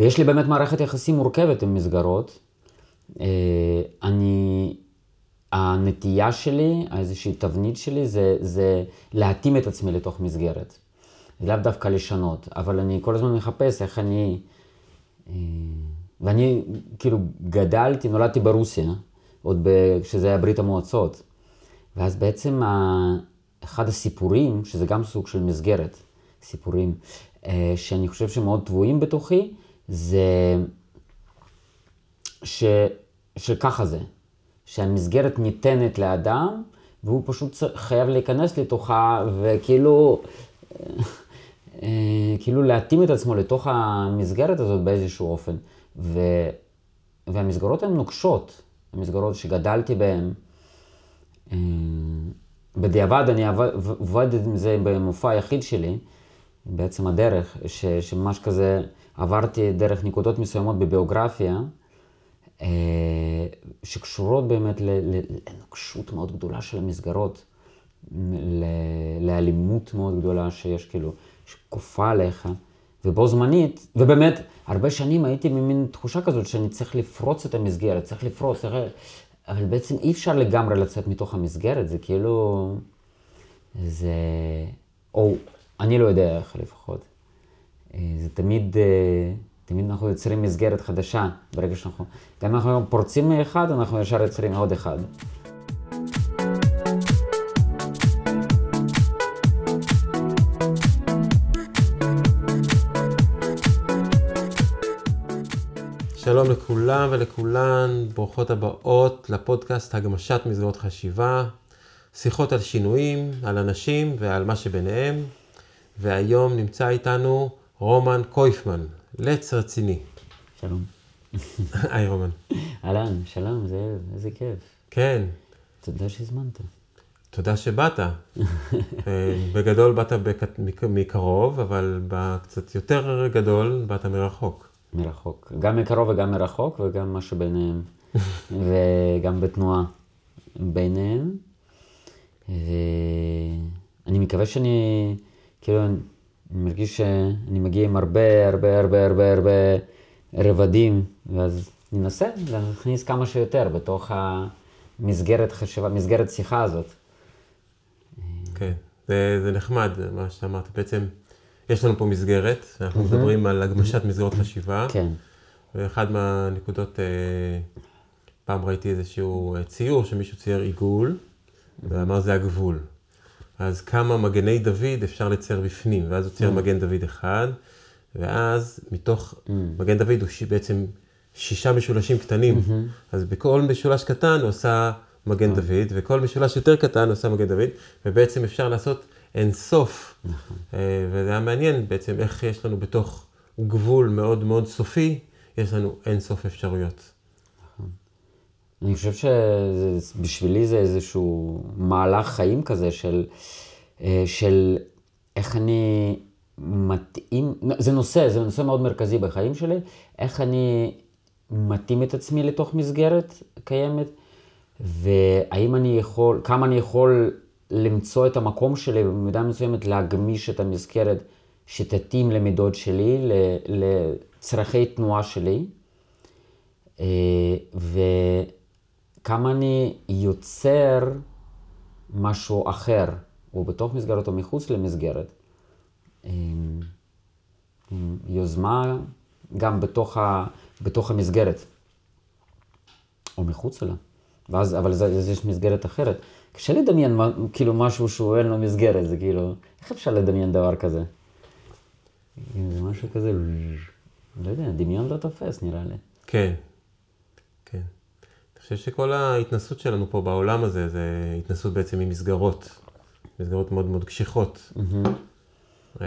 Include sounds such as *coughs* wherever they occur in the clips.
ויש לי באמת מערכת יחסים מורכבת עם מסגרות. אה, אני, הנטייה שלי, איזושהי תבנית שלי, זה, זה להתאים את עצמי לתוך מסגרת. לאו דווקא לשנות, אבל אני כל הזמן מחפש איך אני... אה, ואני כאילו גדלתי, נולדתי ברוסיה, עוד כשזה היה ברית המועצות. ואז בעצם אחד הסיפורים, שזה גם סוג של מסגרת, סיפורים, אה, שאני חושב שמאוד טבועים בתוכי, זה ש, שככה זה, שהמסגרת ניתנת לאדם, והוא פשוט חייב להיכנס לתוכה, וכאילו, אה, כאילו להתאים את עצמו לתוך המסגרת הזאת באיזשהו אופן. ו, והמסגרות הן נוקשות, המסגרות שגדלתי בהן. אה, בדיעבד אני עובד עם זה במופע היחיד שלי, בעצם הדרך, ש, שממש כזה עברתי דרך נקודות מסוימות בביוגרפיה, אה, שקשורות באמת לנוקשות מאוד גדולה של המסגרות, לאלימות מאוד גדולה שיש כאילו, שכופה עליך, ובו זמנית, ובאמת, הרבה שנים הייתי במין תחושה כזאת שאני צריך לפרוץ את המסגרת, צריך לפרוץ, צריך... אבל בעצם אי אפשר לגמרי לצאת מתוך המסגרת, זה כאילו... זה... או אני לא יודע איך לפחות. אה, זה תמיד, אה, תמיד אנחנו יוצרים מסגרת חדשה ברגע שאנחנו... גם אם אנחנו פורצים מאחד, אנחנו ישר יוצרים עוד אחד. שלום לכולם ולכולן, ברוכות הבאות לפודקאסט הגמשת מסגרות חשיבה, שיחות על שינויים, על אנשים ועל מה שביניהם, והיום נמצא איתנו רומן קויפמן, לץ רציני. שלום. *laughs* היי רומן. אהלן, שלום, זה, איזה כיף. כן. תודה שהזמנת. תודה שבאת. *laughs* אה, בגדול באת מקרוב, אבל קצת יותר גדול באת מרחוק. מרחוק. גם מקרוב וגם מרחוק, וגם מה שביניהם. *laughs* וגם בתנועה ביניהם. ואני מקווה שאני, כאילו, אני מרגיש שאני מגיע עם הרבה, הרבה, הרבה, הרבה, הרבה רבדים, ואז ננסה להכניס כמה שיותר בתוך המסגרת חשיבה, מסגרת שיחה הזאת. כן, זה, זה נחמד, מה שאמרת. בעצם, יש לנו פה מסגרת, אנחנו mm-hmm. מדברים על הגמשת מסגרות חשיבה. כן. ואחד מהנקודות, אה, פעם ראיתי איזשהו אה, ציור שמישהו צייר עיגול. ואמר זה הגבול. אז כמה מגני דוד אפשר לצייר בפנים, ואז הוא צייר mm-hmm. מגן דוד אחד, ואז מתוך mm-hmm. מגן דוד הוא ש... בעצם שישה משולשים קטנים, mm-hmm. אז בכל משולש קטן הוא עשה מגן mm-hmm. דוד, וכל משולש יותר קטן הוא עשה מגן דוד, ובעצם אפשר לעשות אין סוף. אה, וזה היה מעניין בעצם איך יש לנו בתוך גבול מאוד מאוד סופי, יש לנו אין סוף אפשרויות. אני חושב שבשבילי זה איזשהו מהלך חיים כזה של, אה, של איך אני מתאים, זה נושא, זה נושא מאוד מרכזי בחיים שלי, איך אני מתאים את עצמי לתוך מסגרת קיימת, והאם אני יכול, כמה אני יכול למצוא את המקום שלי, במידה מסוימת להגמיש את המזכרת שתתאים למידות שלי, לצרכי תנועה שלי, אה, וכמה אני יוצר משהו אחר, או בתוך מסגרת או מחוץ למסגרת. אה, יוזמה גם בתוך, ה, בתוך המסגרת, או מחוץ לה. ואז, אבל זה, יש מסגרת אחרת. קשה לדמיין כאילו משהו שהוא אין לו מסגרת, זה כאילו, איך אפשר לדמיין דבר כזה? זה משהו כזה, לא יודע, דמיון לא תופס נראה לי. כן. חושב שכל ההתנסות שלנו פה בעולם הזה, זה התנסות בעצם ממסגרות, מסגרות מאוד מאוד קשיחות. Mm-hmm.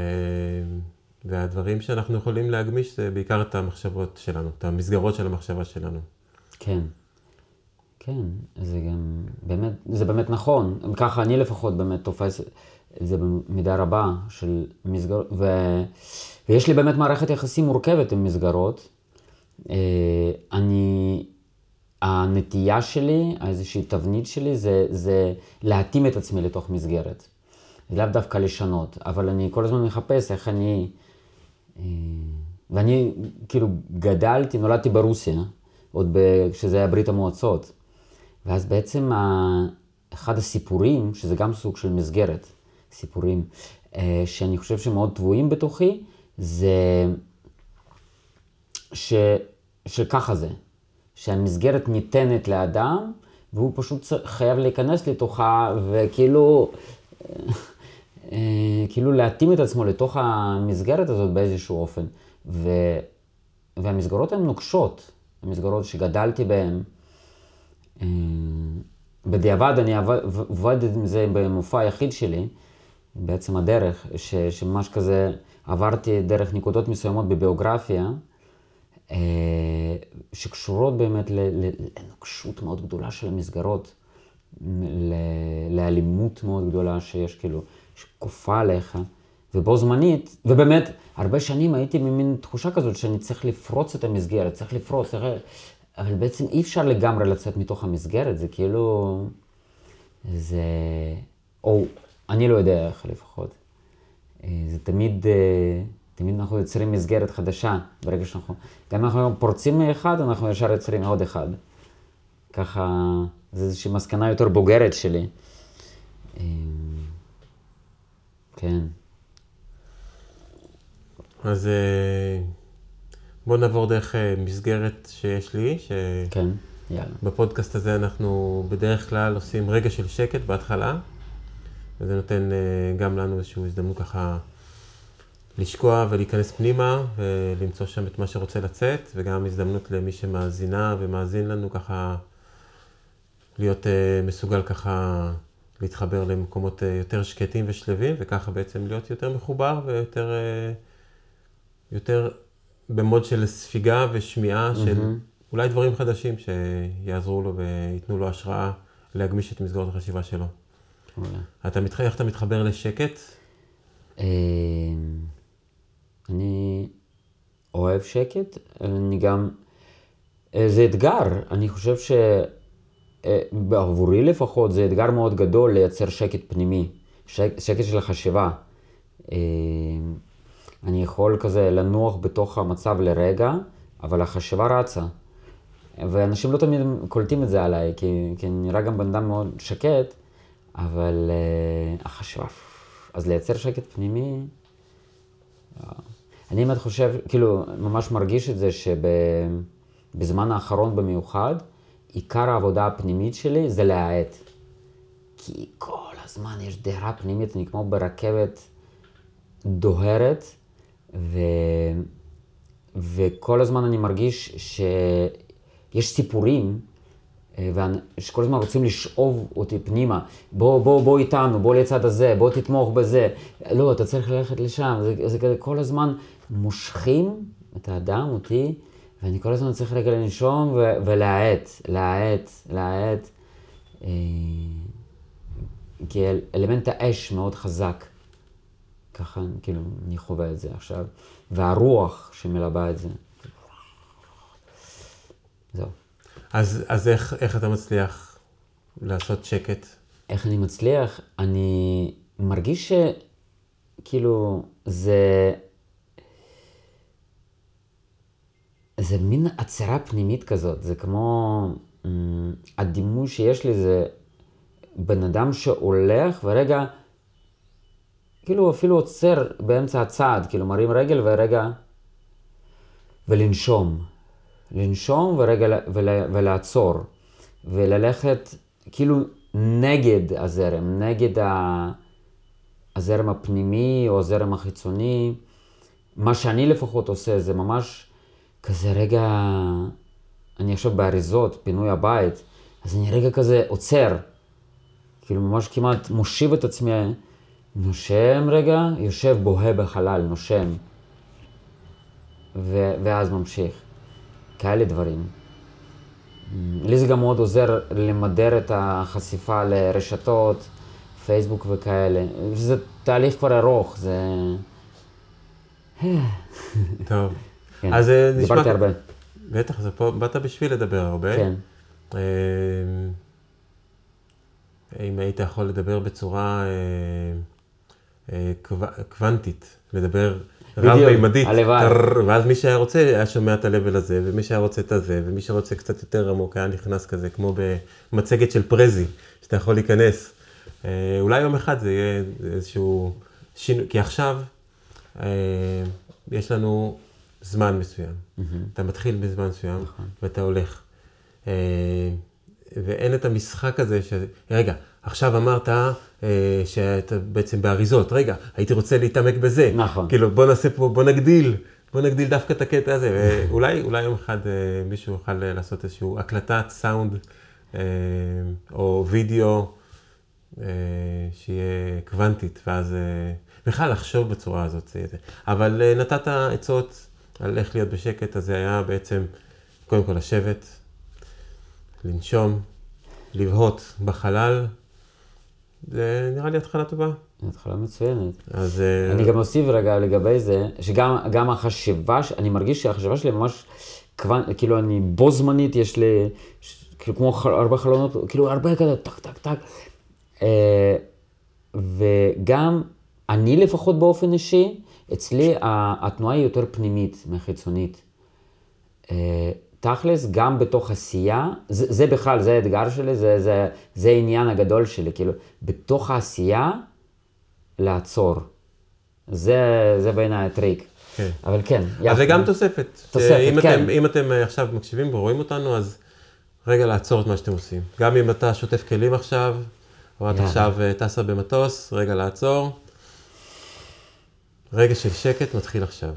והדברים שאנחנו יכולים להגמיש זה בעיקר את המחשבות שלנו, את המסגרות של המחשבה שלנו. כן. כן, זה גם באמת, זה באמת נכון. ככה אני לפחות באמת תופס את זה במידה רבה של מסגרות, ו... ויש לי באמת מערכת יחסים מורכבת עם מסגרות. אה, אני, הנטייה שלי, איזושהי תבנית שלי, זה, זה להתאים את עצמי לתוך מסגרת. לאו דווקא לשנות, אבל אני כל הזמן מחפש איך אני, אה, ואני כאילו גדלתי, נולדתי ברוסיה, עוד. כשזה היה ברית המועצות. ואז בעצם. אחד הסיפורים, שזה גם סוג של מסגרת, סיפורים, אה, שאני חושב שמאוד טבועים בתוכי, זה ש... שככה זה, שהמסגרת ניתנת לאדם, והוא פשוט חייב להיכנס לתוכה, וכאילו, אה, כאילו להתאים את עצמו לתוך המסגרת הזאת באיזשהו אופן. ו... והמסגרות הן נוקשות, המסגרות שגדלתי בהן. אה, בדיעבד אני עבד עם זה במופע היחיד שלי, בעצם הדרך, ש, שממש כזה עברתי דרך נקודות מסוימות בביוגרפיה, שקשורות באמת לנוקשות מאוד גדולה של המסגרות, לאלימות מאוד גדולה שיש כאילו, שכופה עליך, ובו זמנית, ובאמת, הרבה שנים הייתי במין תחושה כזאת שאני צריך לפרוץ את המסגרת, צריך לפרוץ, צריך... אבל בעצם אי אפשר לגמרי לצאת מתוך המסגרת, זה כאילו... זה... או אני לא יודע איך לפחות. אה, זה תמיד, אה, תמיד אנחנו יוצרים מסגרת חדשה ברגע שאנחנו... גם אם אנחנו פורצים מאחד, אנחנו ישר יוצרים עוד אחד. ככה, זו איזושהי מסקנה יותר בוגרת שלי. אה, כן. אז בוא נעבור דרך מסגרת שיש לי. ש... כן, יאללה. בפודקאסט הזה אנחנו בדרך כלל עושים רגע של שקט בהתחלה. וזה נותן אה, גם לנו איזושהי הזדמנות ככה לשקוע ולהיכנס פנימה ולמצוא שם את מה שרוצה לצאת, וגם הזדמנות למי שמאזינה ומאזין לנו ככה להיות אה, מסוגל ככה להתחבר למקומות אה, יותר שקטים ושלווים, וככה בעצם להיות יותר מחובר ויותר יותר במוד של ספיגה ושמיעה של mm-hmm. אולי דברים חדשים שיעזרו לו וייתנו לו השראה להגמיש את מסגרות החשיבה שלו. אתה מתח... איך אתה מתחבר לשקט? אני אוהב שקט, אני גם... אה, זה אתגר, אני חושב שבעבורי אה, לפחות זה אתגר מאוד גדול לייצר שקט פנימי, שק... שקט של החשיבה. אמ, אני יכול כזה לנוח בתוך המצב לרגע, אבל החשיבה רצה. ואנשים לא תמיד קולטים את זה עליי, כי, כי אני נראה גם בן אדם מאוד שקט, אבל החשב, אז לייצר שקט פנימי, אני באמת חושב, כאילו, ממש מרגיש את זה שבזמן האחרון במיוחד, עיקר העבודה הפנימית שלי זה להאט. כי כל הזמן יש דהרה פנימית, אני כמו ברכבת דוהרת, ו... וכל הזמן אני מרגיש שיש סיפורים אה, שכל הזמן רוצים לשאוב אותי פנימה, בוא, בוא, בוא איתנו, בוא לצד הזה, בוא תתמוך בזה. לא, אתה צריך ללכת לשם. זה, זה כל הזמן מושכים את האדם, אותי, ואני כל הזמן צריך רגע לנשום ו- ולהאט, להאט, להאט. אה, כי אלמנט האש מאוד חזק. ככה, כאילו, אני חווה את זה עכשיו. והרוח שמלבה את זה. זהו. אז, אז איך, איך אתה מצליח לעשות שקט? איך אני מצליח? אני מרגיש שכאילו זה... זה מין עצירה פנימית כזאת, זה כמו... הדימוי שיש לי זה בן אדם שהולך ורגע, כאילו אפילו עוצר באמצע הצעד, כאילו מרים רגל ורגע, ולנשום. לנשום ורגע ול, ולעצור, וללכת כאילו נגד הזרם, נגד ה, הזרם הפנימי או הזרם החיצוני. מה שאני לפחות עושה זה ממש כזה רגע, אני עכשיו באריזות, פינוי הבית, אז אני רגע כזה עוצר, כאילו ממש כמעט מושיב את עצמי, נושם רגע, יושב בוהה בחלל, נושם, ו- ואז ממשיך. כאלה דברים. לי זה גם מאוד עוזר למדר את החשיפה לרשתות, פייסבוק וכאלה. זה תהליך כבר ארוך, זה... טוב. כן, אז אה, נשמע... דיברתי הרבה. בטח, זה פה, באת בשביל לדבר הרבה. כן. אה, אם היית יכול לדבר בצורה אה, קוונטית, לדבר רב-מימדית, ואז מי שהיה רוצה היה שומע את ה-level הזה, ומי שהיה רוצה את הזה, ומי שרוצה קצת יותר עמוק היה נכנס כזה, כמו במצגת של פרזי, שאתה יכול להיכנס. אולי יום אחד זה יהיה איזשהו שינוי, כי עכשיו אה, יש לנו זמן מסוים. אתה מתחיל בזמן מסוים, נכון. ואתה הולך. אה, ואין את המשחק הזה ש... רגע, עכשיו אמרת אה, שאתה בעצם באריזות, רגע, הייתי רוצה להתעמק בזה. נכון. כאילו, בוא נעשה פה, בוא נגדיל, בוא נגדיל דווקא את הקטע הזה. ואולי אולי יום אחד אה, מישהו יוכל אה, לעשות איזושהי הקלטת סאונד אה, או וידאו אה, שיהיה קוונטית, ואז אה, בכלל לחשוב בצורה הזאת. זה. אבל אה, נתת עצות על איך להיות בשקט, אז זה היה בעצם, קודם כל לשבת, לנשום, לבהות בחלל. זה נראה לי התחלה טובה. התחלה מצוינת. אז... אה, אני גם אוסיף רגע לגבי זה, שגם גם החשיבה, אני מרגיש שהחשיבה שלי ממש, כאילו אני בו זמנית, יש לי, כאילו כמו הרבה חלונות, כאילו הרבה כזה טק טק טק. אה, וגם אני לפחות באופן אישי, אצלי התנועה היא יותר פנימית מחיצונית. אה, תכלס, גם בתוך עשייה, זה, זה בכלל, זה האתגר שלי, זה, זה, זה העניין הגדול שלי, כאילו, בתוך העשייה, לעצור. זה, זה בעיניי הטריק. כן. אבל כן, אז. זה גם תוספת. תוספת, אם כן. אתם, אם אתם אה, עכשיו מקשיבים ורואים אותנו, אז רגע לעצור את מה שאתם עושים. גם אם אתה שוטף כלים עכשיו, או את. עכשיו אה, טסה במטוס, רגע לעצור. רגע של שקט מתחיל עכשיו.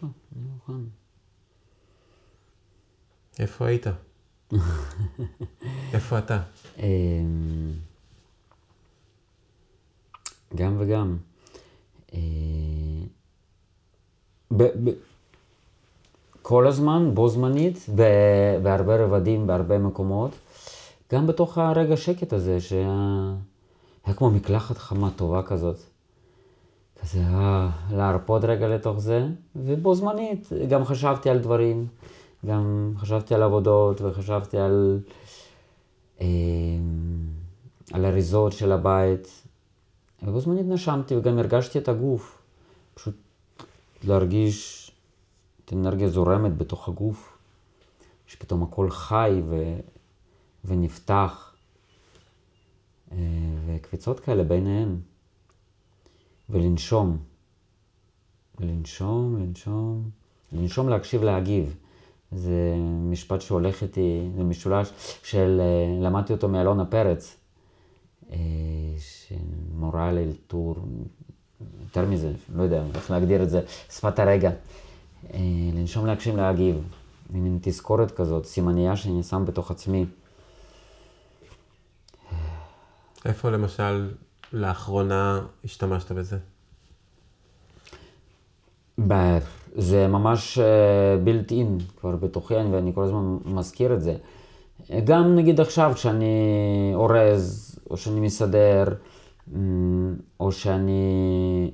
אחלה, אני מוכן. איפה היית? *laughs* איפה אתה? אמ, גם וגם. אה, כל הזמן, בו זמנית, בהרבה רבדים, בהרבה מקומות. גם בתוך הרגע שקט הזה, שהיה היה כמו מקלחת חמה טובה כזאת. כזה, אה, להרפות רגע לתוך זה, ובו זמנית גם חשבתי על דברים, גם חשבתי על עבודות, וחשבתי על, אה, על אריזות של הבית, ובו זמנית נשמתי וגם הרגשתי את הגוף. פשוט להרגיש את האנרגיה זורמת בתוך הגוף, שפתאום הכל חי ו... ונפתח, אה, וקפיצות כאלה ביניהם. ולנשום. לנשום, לנשום, לנשום, להקשיב, להגיב. זה משפט שהולך איתי, זה משולש של, אה, למדתי אותו מאלונה פרץ, אה, שמורה לאלתור, יותר מזה, לא יודע איך להגדיר את זה, שפת הרגע. אה, לנשום, להקשיב, להגיב. מין תזכורת כזאת, סימנייה שאני שם בתוך עצמי. איפה למשל לאחרונה השתמשת בזה? זה ממש בילט אין כבר בתוכי, ואני כל הזמן מזכיר את זה. גם נגיד עכשיו כשאני אורז, או שאני מסדר, או שאני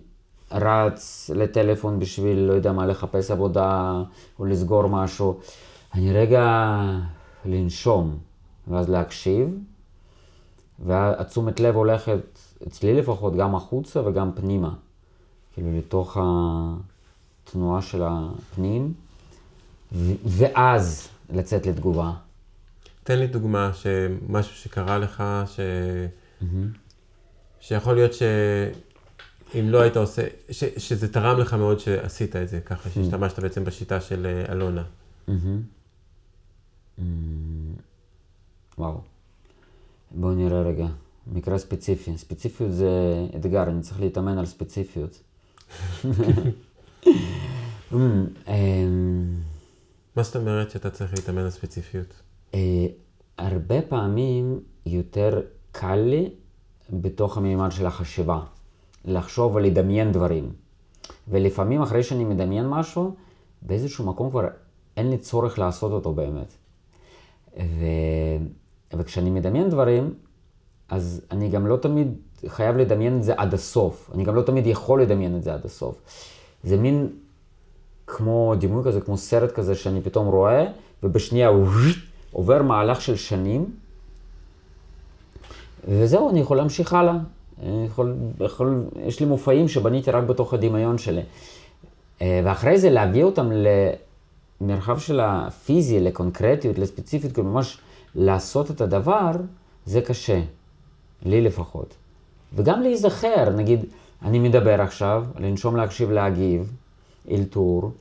רץ לטלפון בשביל, לא יודע מה, לחפש עבודה, או לסגור משהו, אני רגע לנשום, ואז להקשיב, והתשומת לב הולכת, אצלי לפחות, גם החוצה וגם פנימה. כאילו לתוך התנועה של הפנים, ו- ואז לצאת לתגובה. תן לי דוגמה שמשהו שקרה לך, ש... שיכול להיות שאם לא היית עושה, ש... שזה תרם לך מאוד שעשית את זה, ככה שהשתמשת בעצם בשיטה של אה, אלונה. וואו. בואו נראה רגע. מקרה ספציפי. ספציפיות זה אתגר, אני צריך להתאמן על ספציפיות. *laughs* אמ, מה זאת אומרת שאתה צריך להתאמן על ספציפיות? אה, הרבה פעמים יותר קל לי בתוך המימד של החשיבה, לחשוב ולדמיין דברים. ולפעמים אחרי שאני מדמיין משהו, באיזשהו מקום כבר אין לי צורך לעשות אותו באמת. ו... וכשאני מדמיין דברים, אז אני גם לא תמיד חייב לדמיין את זה עד הסוף. אני גם לא תמיד יכול לדמיין את זה עד הסוף. זה מין כמו דימוי כזה, כמו סרט כזה שאני פתאום רואה, ובשנייה הוא עובר מהלך של שנים, וזהו, אני יכול להמשיך הלאה. יכול, יכול, יש לי מופעים שבניתי רק בתוך הדמיון שלי. אה, ואחרי זה להביא אותם למרחב של הפיזי, לקונקרטיות, לספציפית, כאילו ממש לעשות את הדבר, זה קשה. לי לפחות. וגם להיזכר, נגיד, אני מדבר עכשיו, לנשום, להקשיב, להגיב, אלתור,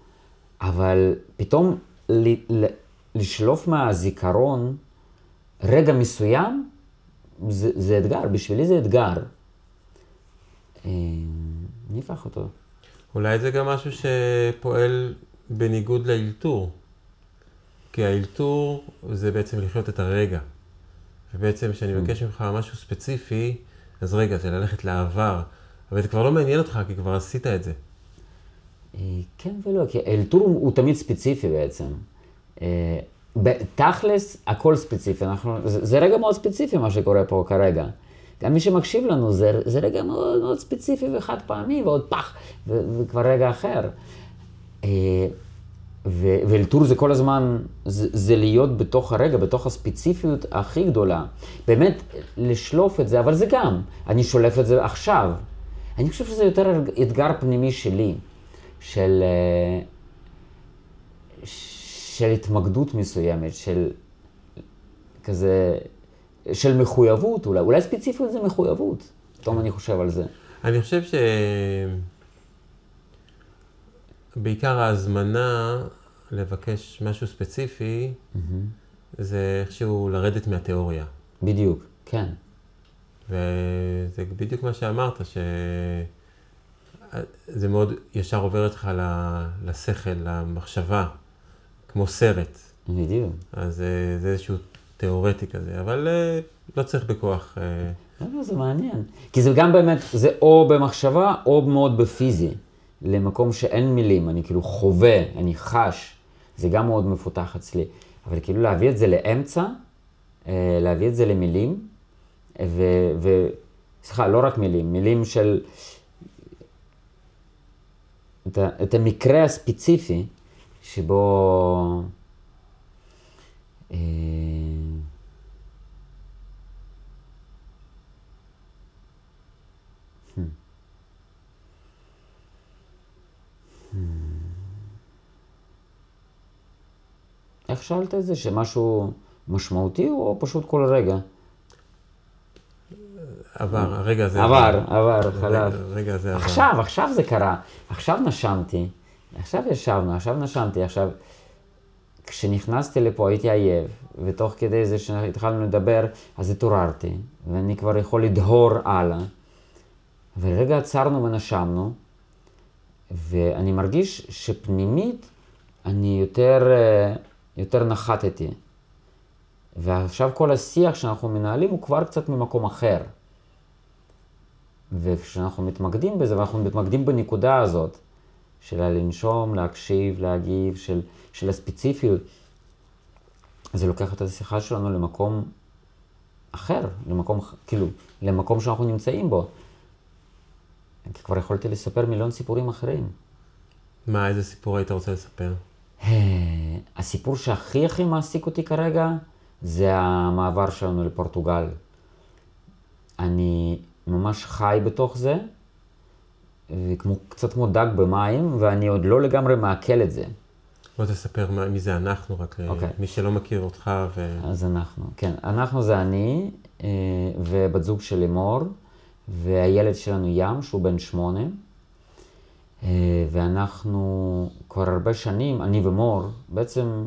אבל פתאום ל- ל- לשלוף מהזיכרון רגע מסוים, זה, זה אתגר, בשבילי זה אתגר. אה, אני אקח אותו. אולי זה גם משהו שפועל בניגוד לאלתור. כי האלתור זה בעצם לחיות את הרגע. ובעצם כשאני מבקש ממך משהו ספציפי, אז רגע, זה ללכת לעבר. אבל זה כבר לא מעניין אותך, כי כבר עשית את זה. אה, כן ולא, כי אלתור הוא, תמיד ספציפי בעצם. אה, בתכלס, הכל ספציפי. אנחנו, זה, זה רגע מאוד ספציפי מה שקורה פה כרגע. גם מי שמקשיב לנו, זה, זה רגע מאוד מאוד ספציפי וחד פעמי, ועוד פח, ו, וכבר רגע אחר. ו- ואלתור זה כל הזמן, זה, זה להיות בתוך הרגע, בתוך הספציפיות הכי גדולה. באמת, לשלוף את זה, אבל זה גם, אני שולף את זה עכשיו. אני חושב שזה יותר אתגר פנימי שלי, של, אה, של התמקדות מסוימת, של כזה, של מחויבות אולי, אולי ספציפיות זה מחויבות. פתאום אני חושב על זה. אני חושב ש... בעיקר ההזמנה לבקש משהו ספציפי, זה איכשהו לרדת מהתיאוריה. בדיוק, כן. וזה בדיוק מה שאמרת, שזה מאוד ישר עובר אותך לשכל, למחשבה, כמו סרט. בדיוק. אז אה, זה איזשהו תיאורטי כזה, אבל אה, לא צריך בכוח. אה, לא, לא, זה מעניין. כי זה גם באמת, זה או במחשבה או מאוד בפיזי. למקום שאין מילים, אני כאילו חווה, אני חש, זה גם מאוד מפותח אצלי. אבל כאילו להביא את זה לאמצע, אה, להביא את זה למילים, ו... ו סליחה, לא רק מילים, מילים של... את, את המקרה הספציפי שבו... איך שאלת את זה? שמשהו משמעותי או פשוט כל רגע? עבר, הרגע הזה עבר, עבר, חלף. הזה עבר. עכשיו, עכשיו זה קרה. עכשיו נשמתי, עכשיו ישבנו, עכשיו נשמתי, עכשיו... כשנכנסתי לפה הייתי עייף, ותוך כדי זה שהתחלנו לדבר, אז התעוררתי, ואני כבר יכול לדהור הלאה. ולרגע עצרנו ונשמנו, ואני מרגיש שפנימית אני יותר, אה, יותר נחתתי. ועכשיו כל השיח שאנחנו מנהלים הוא כבר קצת ממקום אחר. וכשאנחנו מתמקדים בזה, ואנחנו מתמקדים בנקודה הזאת, של הלנשום, להקשיב, להגיב, של, של הספציפיות, זה לוקח את השיחה שלנו למקום אחר, למקום, כאילו, למקום שאנחנו נמצאים בו. כי כבר יכולתי לספר מיליון סיפורים אחרים. מה, איזה סיפור היית רוצה לספר? אה, הסיפור שהכי הכי מעסיק אותי כרגע, זה המעבר שלנו לפורטוגל. אני ממש חי בתוך זה, וכמו, קצת כמו דג במים, ואני עוד לא לגמרי מעכל את זה. בוא תספר מה, מי זה אנחנו, רק okay. אוקיי. מי שלא מכיר אותך. ו... אז אנחנו, כן. אנחנו זה אני אה, ובת זוג של לימור, והילד שלנו ים, שהוא בן שמונה. אה, ואנחנו כבר הרבה שנים, אני ומור, בעצם,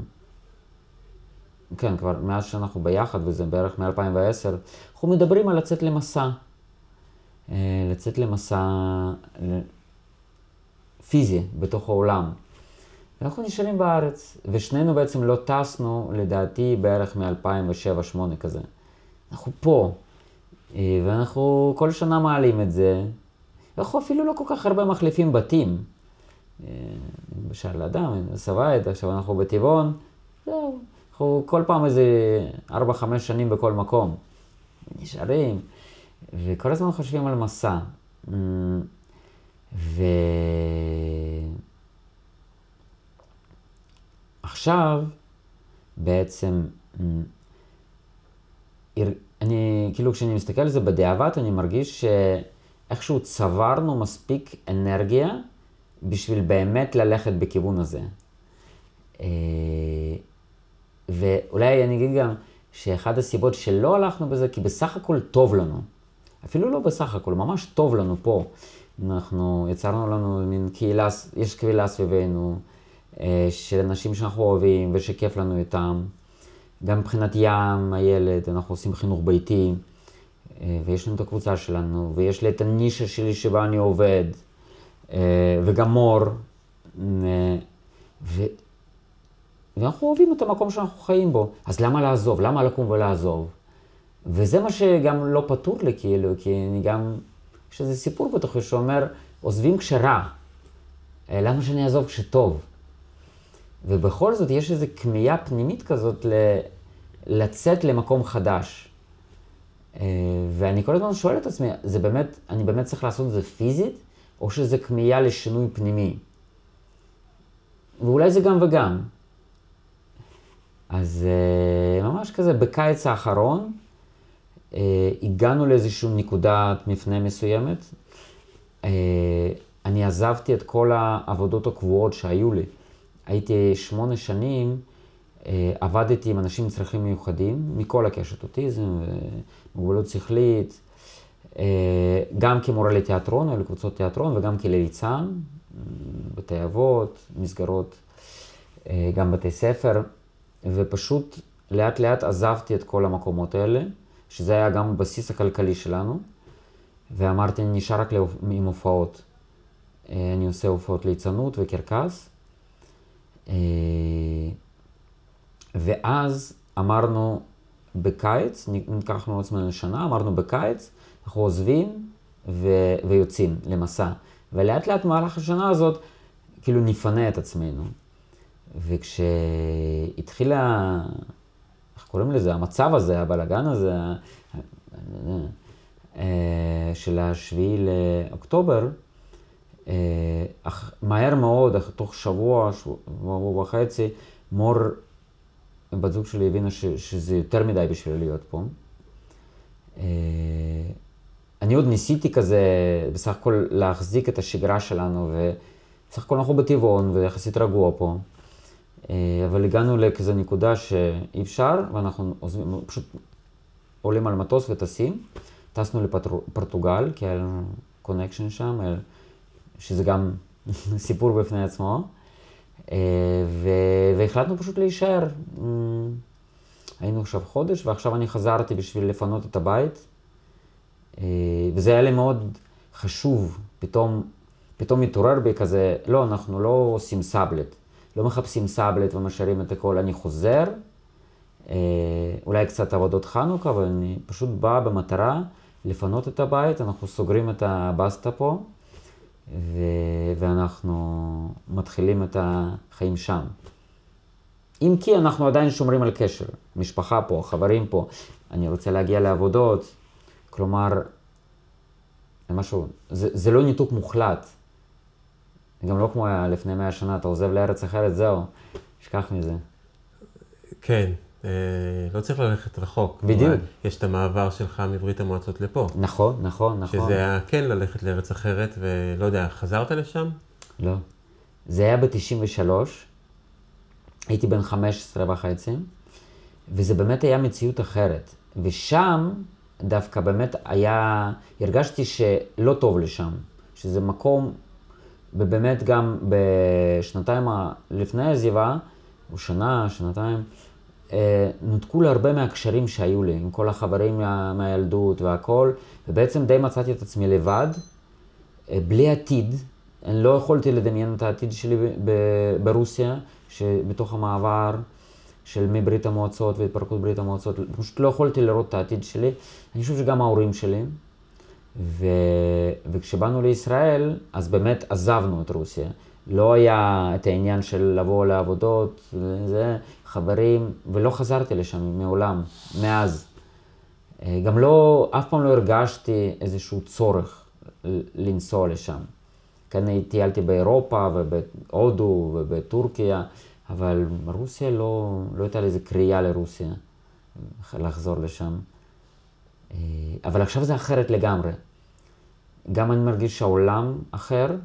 כן, כבר מאז שאנחנו ביחד, וזה בערך מ-2010, אנחנו מדברים על לצאת למסע. אה, לצאת למסע פיזי בתוך העולם. ואנחנו נשארים בארץ, ושנינו בעצם לא טסנו, לדעתי, בערך מ-2007-2008 כזה. אנחנו פה, ואנחנו כל שנה מעלים את זה. אנחנו אפילו לא כל כך הרבה מחליפים בתים. אה, למשל, אדם, סבייט, עכשיו אנחנו בטבעון, זהו. אנחנו כל פעם איזה 4-5 שנים בכל מקום. נשארים, וכל הזמן חושבים על מסע. ו... עכשיו, בעצם, אני, כאילו כשאני מסתכל על זה בדיעבד, אני מרגיש שאיכשהו צברנו מספיק אנרגיה בשביל באמת ללכת בכיוון הזה. אה, ואולי אני אגיד גם שאחד הסיבות שלא הלכנו בזה, כי בסך הכל טוב לנו. אפילו לא בסך הכל, ממש טוב לנו פה. אנחנו יצרנו לנו מין קהילה, יש קהילה סביבנו. אה, של אנשים שאנחנו אוהבים ושכיף לנו איתם. גם מבחינת ים, הילד, אנחנו עושים חינוך ביתי, אה, ויש לנו את הקבוצה שלנו, ויש לי את הנישה שלי שבה אני עובד, אה, וגם מור, ו... ואנחנו אוהבים את המקום שאנחנו חיים בו, אז למה לעזוב? למה לקום ולעזוב? וזה מה שגם לא פתור לי, כאילו, כי אני גם, יש איזה סיפור בתוכי שאומר, עוזבים כשרע, למה שאני אעזוב כשטוב? ובכל זאת יש איזו כמיהה פנימית כזאת ל... לצאת למקום חדש. אה, ואני כל הזמן שואל את עצמי, זה באמת, אני באמת צריך לעשות את זה פיזית, או שזה כמיהה לשינוי פנימי? ואולי זה גם וגם. אז אה, ממש כזה, בקיץ האחרון, אה, הגענו לאיזושהי נקודת מפנה מסוימת. אני עזבתי את כל העבודות הקבועות שהיו לי. הייתי שמונה שנים, אה, עבדתי עם אנשים עם צרכים מיוחדים, מכל הקשת, אוטיזם ומוגבלות שכלית, אה, גם כמורה לתיאטרון או לקבוצות תיאטרון וגם כליצן, בתי אבות, מסגרות, אה, גם בתי ספר, ופשוט לאט לאט עזבתי את כל המקומות האלה, שזה היה גם הבסיס הכלכלי שלנו, ואמרתי, אני נשאר רק עם הופעות. אני עושה הופעות ליצנות וקרקס. אה, ואז אמרנו בקיץ, ניקחנו עצמנו לשנה, אמרנו בקיץ, אנחנו עוזבים ו- ויוצאים למסע. ולאט לאט במהלך השנה הזאת, כאילו נפנה את עצמנו. וכשהתחילה, איך קוראים לזה, המצב הזה, הבלאגן הזה, אה, של השביעי לאוקטובר, אה, מהר מאוד, תוך שבוע, שבוע וחצי, מור, בת זוג שלי הבינה ש, שזה יותר מדי בשביל להיות פה. אה, אני עוד ניסיתי כזה, בסך הכל להחזיק את השגרה שלנו, ובסך הכל אנחנו בטבעון ויחסית רגוע פה. אה, אבל הגענו לכזה נקודה שאי אפשר, ואנחנו עוזבים, פשוט עולים על מטוס וטסים. טסנו לפורטוגל, כי היה לנו connection שם. שזה גם *laughs* סיפור בפני עצמו, אה, והחלטנו פשוט להישאר. אה, היינו עכשיו חודש, ועכשיו אני חזרתי בשביל לפנות את הבית, אה, וזה היה לי מאוד חשוב, פתאום, פתאום התעורר בי כזה, לא, אנחנו לא עושים סאבלט, לא מחפשים סאבלט ומשאירים את הכל, אני חוזר, אולי קצת עבודות חנוכה, אבל אני פשוט בא במטרה לפנות את הבית, אנחנו סוגרים את הבסטה פה, ו... ואנחנו מתחילים את החיים שם. אם כי אנחנו עדיין שומרים על קשר, משפחה פה, חברים פה, אני רוצה להגיע לעבודות, כלומר, משהו, זה, זה לא ניתוק מוחלט. גם לא כמו לפני מאה שנה, אתה עוזב לארץ אחרת, זהו, שכח מזה. כן, לא צריך ללכת רחוק. בדיוק. יש את המעבר שלך מברית המועצות לפה. נכון, נכון, נכון. שזה היה כן ללכת לארץ אחרת, ולא יודע, חזרת לשם? לא. זה היה ב-93, הייתי בן 15 וחצי, וזה באמת היה מציאות אחרת. ושם דווקא באמת היה, הרגשתי שלא טוב לשם, שזה מקום, ובאמת גם בשנתיים לפני העזיבה, או שנה, שנתיים, אה, נותקו לי הרבה מהקשרים שהיו לי, עם כל החברים מה, מהילדות והכל, ובעצם די מצאתי את עצמי לבד, אה, בלי עתיד. אני לא יכולתי לדמיין את העתיד שלי ברוסיה, שבתוך המעבר של מברית המועצות והתפרקות ברית המועצות, פשוט לא יכולתי לראות את העתיד שלי. אני חושב שגם ההורים שלי. ו... וכשבאנו לישראל, אז באמת עזבנו את רוסיה. לא היה את העניין של לבוא לעבודות, וזה, חברים, ולא חזרתי לשם מעולם, מאז. אה, גם לא, אף פעם לא הרגשתי איזשהו צורך לנסוע לשם. כן, טיילתי באירופה ובהודו ובטורקיה, אבל רוסיה לא, לא הייתה לי איזה קריאה לרוסיה, לחזור לשם. אה, אבל עכשיו זה אחרת לגמרי. גם אני מרגיש שהעולם אחר,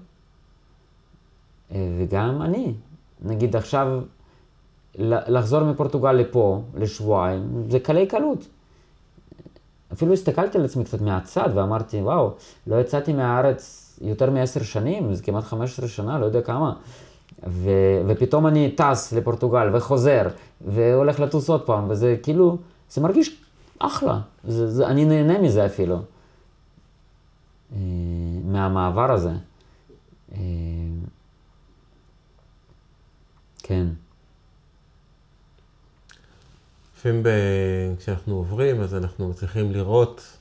אה, וגם אני. נגיד עכשיו, לחזור מפורטוגל לפה, לשבועיים, זה קלי קלות. אפילו הסתכלתי על עצמי קצת מהצד ואמרתי, וואו, לא יצאתי מהארץ יותר מעשר שנים, זה כמעט 15 שנה, לא יודע כמה. ו, ופתאום אני טס לפורטוגל וחוזר, והולך לטוס עוד פעם, וזה כאילו, זה מרגיש אחלה, זה, זה, אני נהנה מזה אפילו, אה, מהמעבר הזה. אה, כן. לפעמים ב... כשאנחנו עוברים, אז אנחנו צריכים לראות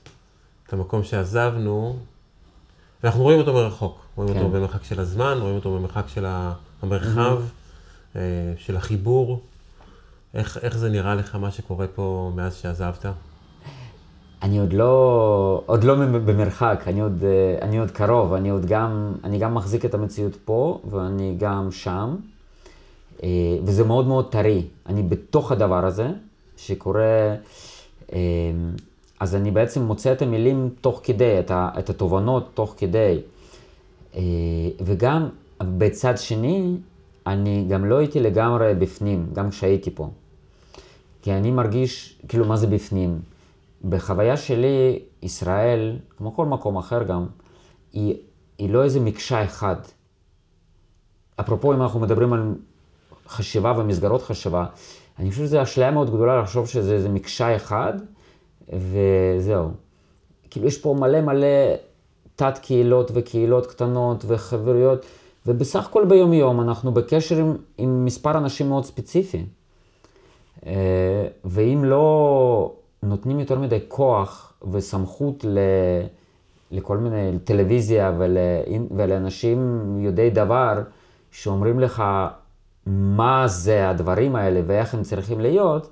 את המקום שעזבנו, אנחנו רואים אותו מרחוק, רואים כן. אותו במרחק של הזמן, רואים אותו במרחק של המרחב, mm-hmm. של החיבור. איך, איך זה נראה לך, מה שקורה פה מאז שעזבת? אני עוד לא, עוד לא במרחק, אני עוד, אה, אני עוד קרוב, אני עוד גם, אני גם מחזיק את המציאות פה, ואני גם שם, אה, וזה מאוד מאוד טרי. אני בתוך הדבר הזה, שקורה, אז אני בעצם מוצא את המילים תוך כדי, את, ה, את התובנות תוך כדי. אה, וגם בצד שני, אני גם לא הייתי לגמרי בפנים, גם כשהייתי פה. כי אני מרגיש, כאילו, מה זה בפנים? בחוויה שלי, ישראל, כמו כל מקום אחר גם, היא, היא לא איזה מקשה אחד. אפרופו, אם אנחנו מדברים על חשיבה ומסגרות חשיבה, אני חושב שזו אשליה מאוד גדולה לחשוב שזה איזה מקשה אחד, וזהו. כאילו יש פה מלא מלא תת קהילות וקהילות קטנות וחברויות, ובסך הכל ביום יום אנחנו בקשר עם, עם מספר אנשים מאוד ספציפיים. אה, ואם לא נותנים יותר מדי כוח וסמכות ל, לכל מיני טלוויזיה ול, ולאנשים יודעי דבר, שאומרים לך מה זה הדברים האלה ואיך הם צריכים להיות,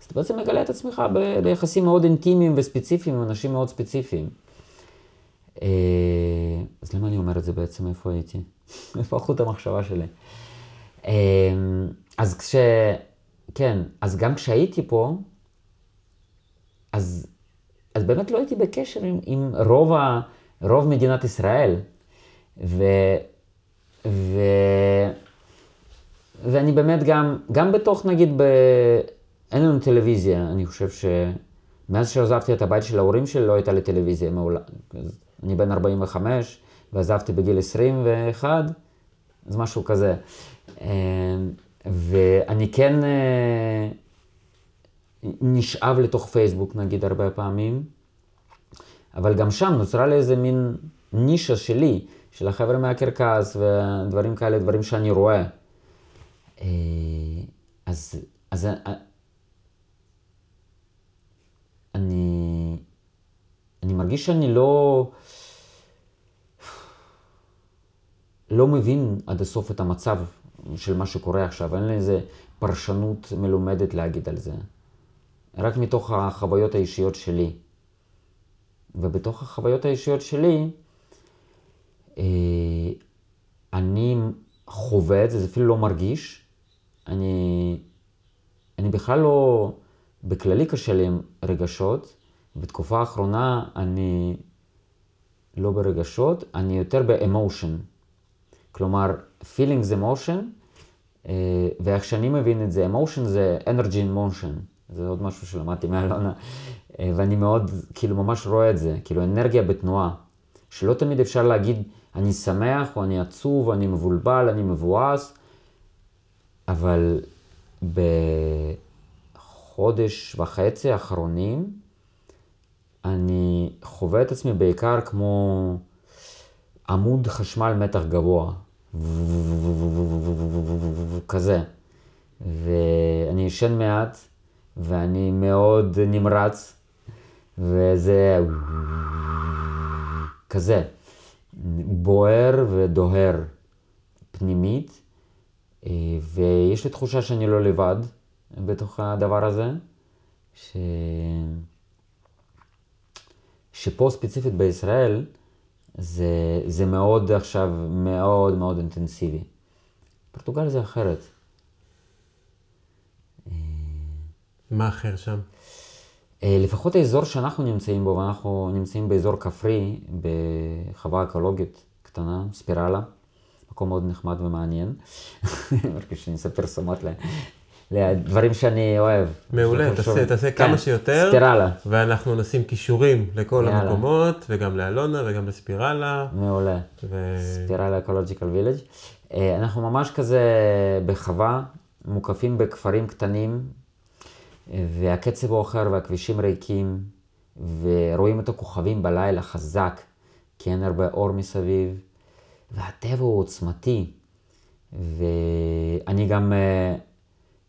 אז אתה בעצם מגלה את עצמך ביחסים מאוד אינטימיים וספציפיים עם אנשים מאוד ספציפיים. אה, אז למה אני אומר את זה בעצם? איפה הייתי? *laughs* איפה החוט המחשבה שלי? אה, אז כש... כן, אז גם כשהייתי פה, אז, אז באמת לא הייתי בקשר עם, עם רוב, ה, רוב מדינת ישראל. ו, ו, ואני באמת גם, גם בתוך נגיד ב... אין לנו טלוויזיה, אני חושב שמאז שעזבתי את הבית של ההורים שלי לא הייתה לי טלוויזיה מעולם. אני בן 45 ועזבתי בגיל 21, אז משהו כזה. אה, ואני כן אה, נשאב לתוך פייסבוק נגיד הרבה פעמים, אבל גם שם נוצרה לי איזה מין נישה שלי, של החבר'ה מהקרקס ודברים כאלה, דברים שאני רואה. אה, אז, אז אני מרגיש שאני לא... לא מבין עד הסוף את המצב של מה שקורה עכשיו. אין לי איזה פרשנות מלומדת להגיד על זה. רק מתוך החוויות האישיות שלי. ובתוך החוויות האישיות שלי, אה, אני חווה את זה, זה אפילו לא מרגיש. אני, אני בכלל לא, בכללי קשה לי עם רגשות. בתקופה האחרונה אני לא ברגשות, אני יותר באמושן. כלומר, feeling זה אה, ואיך שאני מבין את זה, emotion זה energy in motion. זה עוד משהו שלמדתי מאלונה, אה, ואני מאוד, כאילו, ממש רואה את זה, כאילו, אנרגיה בתנועה. שלא תמיד אפשר להגיד, אני שמח, או אני עצוב, או אני מבולבל, אני מבואס, אבל בחודש וחצי האחרונים, אני חווה את עצמי בעיקר כמו עמוד חשמל מתח גבוה. כזה. ואני ישן מעט, ואני מאוד נמרץ, וזה כזה, בוער ודוהר פנימית, ויש לי תחושה שאני לא לבד בתוך הדבר הזה, ש... שפה ספציפית בישראל, זה, זה מאוד עכשיו, מאוד מאוד אינטנסיבי. פורטוגל זה אחרת. מה אחר שם? אה, לפחות האזור שאנחנו נמצאים בו, ואנחנו נמצאים באזור כפרי, בחווה אקולוגית קטנה, ספירלה, מקום מאוד נחמד ומעניין. *laughs* מרגיש שאני עושה פרסומות לדברים שאני אוהב. מעולה, תעשה, תעשה כן, כמה שיותר. ספירלה. ואנחנו נשים כישורים לכל יאללה. המקומות, וגם לאלונה וגם לספירלה. מעולה. ו... ספירלה אקולוג'יקל וילג'. אנחנו ממש כזה בחווה, מוקפים בכפרים קטנים, והקצב הוא אחר והכבישים ריקים, ורואים את הכוכבים בלילה חזק, כי אין הרבה אור מסביב, והטבע הוא עוצמתי. ואני גם, אה,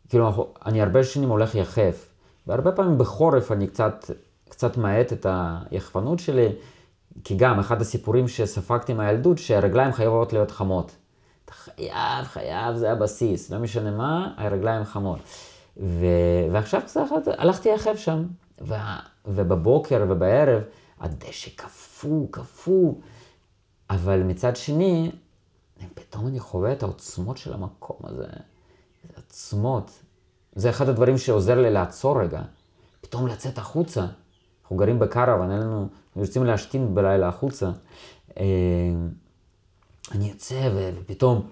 כאילו, אני הרבה שנים הולך יחף, והרבה פעמים בחורף אני קצת, קצת מאט את היחפנות שלי, כי גם אחד הסיפורים שספגתי מהילדות, שהרגליים חייבות להיות חמות. אתה חייב, חייב, זה הבסיס, לא משנה מה, הרגליים חמות. ו... ועכשיו קצת הלכתי יחף שם, ו... ובבוקר ובערב הדשא קפוא, קפוא, אבל מצד שני, פתאום אני חווה את העוצמות של המקום הזה, עצמות. זה אחד הדברים שעוזר לי לעצור רגע, פתאום לצאת החוצה. אנחנו גרים בקרוון, אין לנו, יוצאים להשתין בלילה החוצה. אה, אני יוצא ופתאום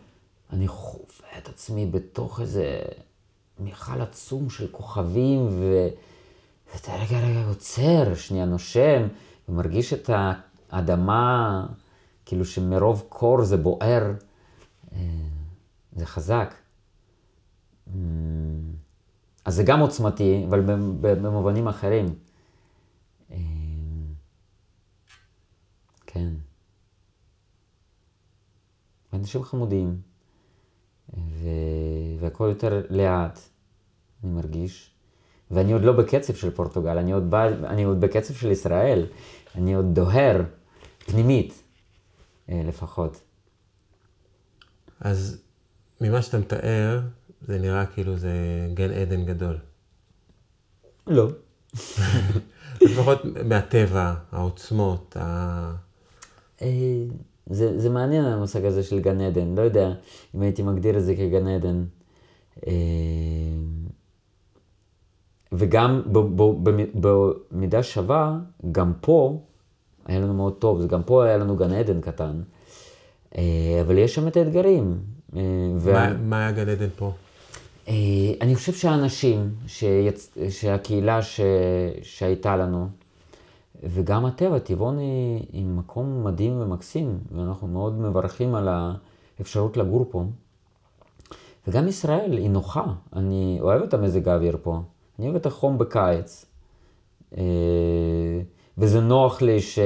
אני חווה את עצמי בתוך איזה מיכל עצום של כוכבים, ו... ואתה רגע רגע עוצר, שנייה נושם, ומרגיש את האדמה, כאילו שמרוב קור זה בוער. אה, זה חזק. אה, אז זה גם עוצמתי, אבל במובנים אחרים. אה, כן. אנשים חמודים, ו... והכל יותר לאט. אני מרגיש. ואני עוד לא בקצב של פורטוגל, אני עוד, בא, אני עוד בקצב של ישראל, אני עוד דוהר, פנימית, לפחות. אז ממה שאתה מתאר, זה נראה כאילו זה גן עדן גדול. לא. לפחות מהטבע, העוצמות, ה... אה, זה, זה מעניין המושג הזה של גן עדן, לא יודע אם הייתי מגדיר את זה כגן עדן. אה, וגם במידה שווה, גם פה היה לנו מאוד טוב, גם פה היה לנו גן עדן קטן, אה, אבל יש שם את האתגרים. אה, מה, מה היה גן עדן פה? אה, אני חושב שהאנשים, שיצ... שהקהילה ש... שהייתה לנו, וגם הטבע, טבעון היא, היא מקום מדהים ומקסים, ואנחנו מאוד מברכים על האפשרות לגור פה. וגם ישראל היא נוחה, אני אוהב את המזג האוויר פה. אני אוהב את החום בקיץ. וזה נוח לי ש...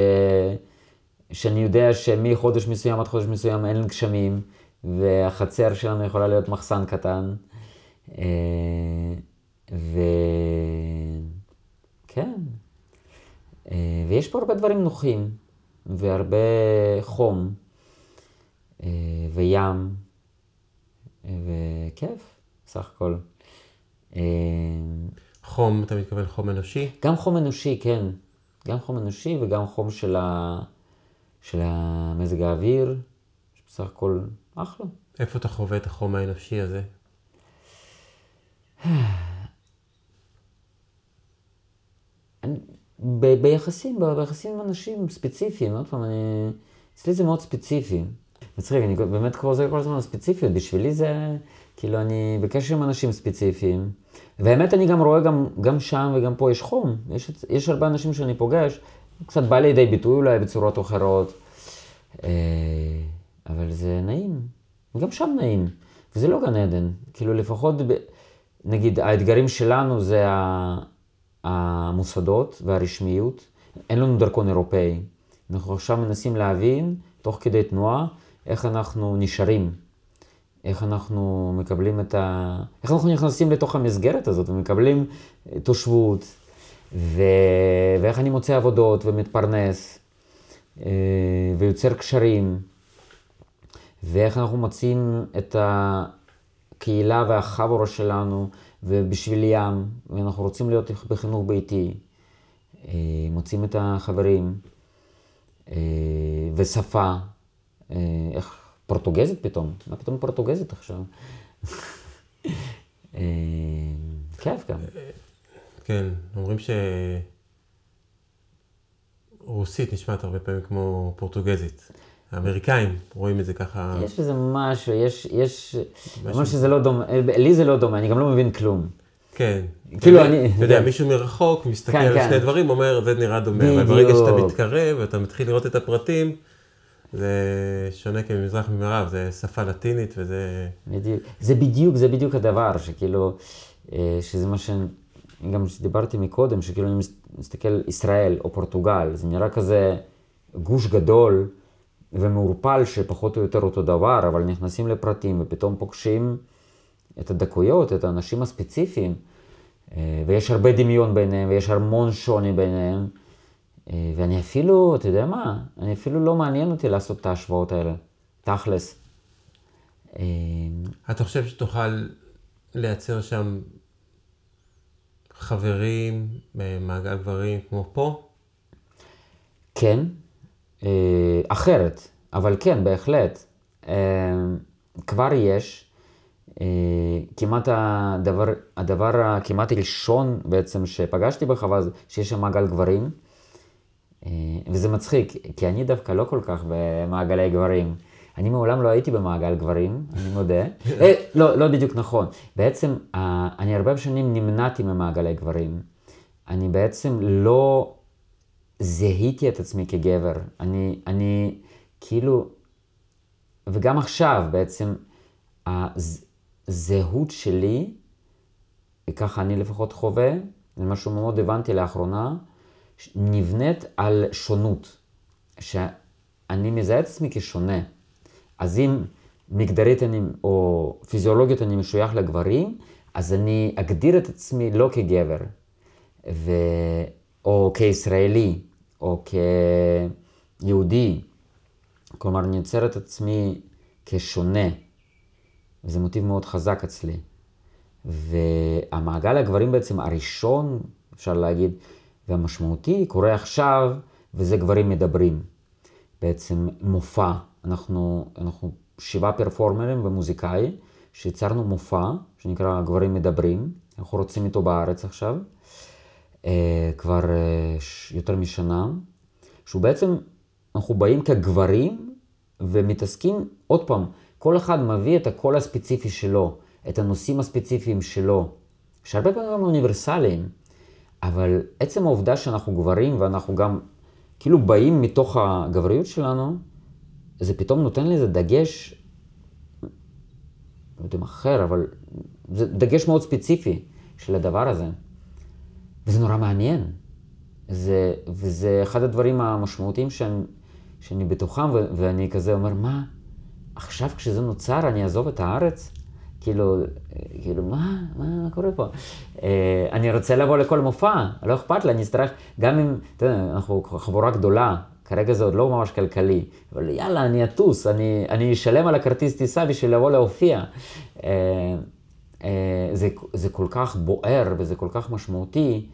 שאני יודע שמחודש מסוים עד חודש מסוים אין גשמים, והחצר שלנו יכולה להיות מחסן קטן. אה, וכן, אה, ויש פה הרבה דברים נוחים, והרבה חום, אה, וים, וכיף, סך הכל. חום, אתה מתכוון חום אנושי? גם חום אנושי, כן. גם חום אנושי וגם חום של, ה... של המזג האוויר, בסך הכל אחלה. איפה אתה חווה את החום האנושי הזה? ב, ביחסים, ב, ביחסים עם אנשים ספציפיים, עוד פעם, אני, אצלי זה מאוד ספציפי. מצחיק, אני באמת קורא לזה כל הזמן ספציפיות, בשבילי זה, כאילו, אני בקשר עם אנשים ספציפיים. והאמת, אני גם רואה גם, גם שם וגם פה יש חום. יש, יש הרבה אנשים שאני פוגש, קצת בא לידי ביטוי אולי בצורות אחרות, אה, אבל זה נעים. גם שם נעים. וזה לא גן עדן. כאילו, לפחות, ב, נגיד, האתגרים שלנו זה. המוסדות והרשמיות, אין לנו דרכון אירופאי. אנחנו עכשיו מנסים להבין, תוך כדי תנועה, איך אנחנו נשארים, איך אנחנו מקבלים את ה... איך אנחנו נכנסים לתוך המסגרת הזאת ומקבלים תושבות, ו... ואיך אני מוצא עבודות ומתפרנס, אה, ויוצר קשרים, ואיך אנחנו מוצאים את הקהילה והחבורה שלנו. ובשביל ים, ואנחנו רוצים להיות בחינוך ביתי, אה, מוצאים את החברים, אה, ושפה, אה, איך פורטוגזית פתאום, מה פתאום פורטוגזית עכשיו? כיף גם. כן, אומרים שרוסית נשמעת הרבה פעמים כמו פורטוגזית. האמריקאים רואים את זה ככה. יש בזה משהו, יש, יש, משהו שזה לא דומה, לי זה לא דומה, אני גם לא מבין כלום. כן. כאילו אני... אתה יודע, מישהו מרחוק מסתכל כן, על כן. שני דברים, אומר, זה נראה דומה. אבל בדיוק. ברגע שאתה מתקרב ואתה מתחיל לראות את הפרטים, זה שונה כממזרח ממערב, זה שפה לטינית וזה... בדיוק. זה בדיוק, זה בדיוק הדבר, שכאילו, אה, שזה מה ש... גם שדיברתי מקודם, שכאילו אני מסתכל ישראל או פורטוגל, זה נראה כזה גוש גדול. ומעורפל שפחות או יותר אותו דבר, אבל נכנסים לפרטים ופתאום פוגשים את הדקויות, את האנשים הספציפיים, אה, ויש הרבה דמיון ביניהם ויש המון שוני ביניהם, ואני אפילו, אתה יודע מה, אני אפילו לא מעניין אותי לעשות את ההשוואות האלה, תכלס. אה, אתה חושב שתוכל לייצר שם חברים במעגל גברים כמו פה? כן, אחרת, אבל כן, בהחלט. כבר יש, כמעט הדבר, הדבר הכמעט ראשון בעצם שפגשתי בחווה זה שיש שם מעגל גברים, וזה מצחיק, כי אני דווקא לא כל כך במעגלי גברים. אני מעולם לא הייתי במעגל גברים, אני מודה. אה, לא, לא בדיוק נכון. בעצם, אני הרבה שנים נמנעתי ממעגלי גברים. אני בעצם לא זיהיתי את עצמי כגבר. אני, אני כאילו, וגם עכשיו בעצם, הזהות שלי, וככה אני לפחות חווה, זה משהו מאוד הבנתי לאחרונה, נבנית על שונות. שאני מזהה את עצמי כשונה. אז אם מגדרית אני, או פיזיולוגית אני משוייך לגברים, אז אני אגדיר את עצמי לא כגבר, ו... או כישראלי, או כיהודי. כלומר, אני יוצר את עצמי כשונה, וזה מוטיב מאוד חזק אצלי. והמעגל הגברים בעצם הראשון, אפשר להגיד, והמשמעותי, קורה עכשיו, וזה גברים מדברים. בעצם מופע. אנחנו, אנחנו שבעה פרפורמרים ומוזיקאי, שיצרנו מופע שנקרא גברים מדברים, אנחנו רוצים איתו בארץ עכשיו, אה, כבר אה, יותר משנה, שהוא בעצם, אנחנו באים כגברים ומתעסקים, עוד פעם, כל אחד מביא את הקול הספציפי שלו, את הנושאים הספציפיים שלו, שהרבה פעמים הם אוניברסליים, אבל עצם העובדה שאנחנו גברים ואנחנו גם כאילו באים מתוך הגבריות שלנו, זה פתאום נותן לזה דגש, לא יודע מה אחר, אבל זה דגש מאוד ספציפי של הדבר הזה. וזה נורא מעניין. זה, וזה אחד הדברים המשמעותיים שאני, שאני בתוכם, ו, ואני כזה אומר, מה, עכשיו כשזה נוצר אני אעזוב את הארץ? כאילו, כאילו, מה, מה, מה קורה פה? אה, אני רוצה לבוא לכל מופע, לא אכפת לי, אני אצטרך, גם אם, אתה יודע, אנחנו חבורה גדולה, כרגע זה עוד לא ממש כלכלי, אבל יאללה, אני אטוס, אני, אני אשלם על הכרטיס טיסה בשביל לבוא להופיע. אה, אה, זה, זה כל כך בוער וזה כל כך משמעותי,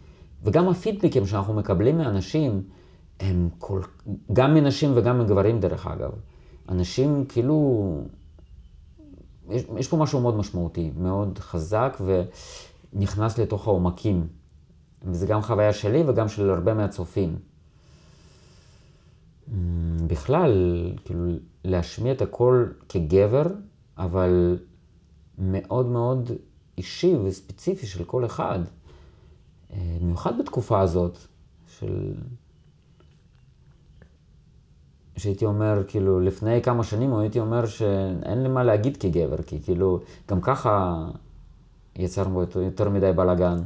וגם הפידבקים שאנחנו מקבלים מאנשים, הם כל, גם מנשים וגם מגברים דרך אגב. אנשים כאילו, יש, יש פה משהו מאוד משמעותי, מאוד חזק ונכנס לתוך העומקים. וזה גם חוויה שלי וגם של הרבה מהצופים. בכלל, כאילו, להשמיע את הקול כגבר, אבל מאוד מאוד אישי וספציפי של כל אחד. במיוחד בתקופה הזאת של... שהייתי אומר, כאילו, לפני כמה שנים הייתי אומר שאין לי מה להגיד כגבר, כי כאילו, גם ככה יצרנו יותר מדי בלאגן.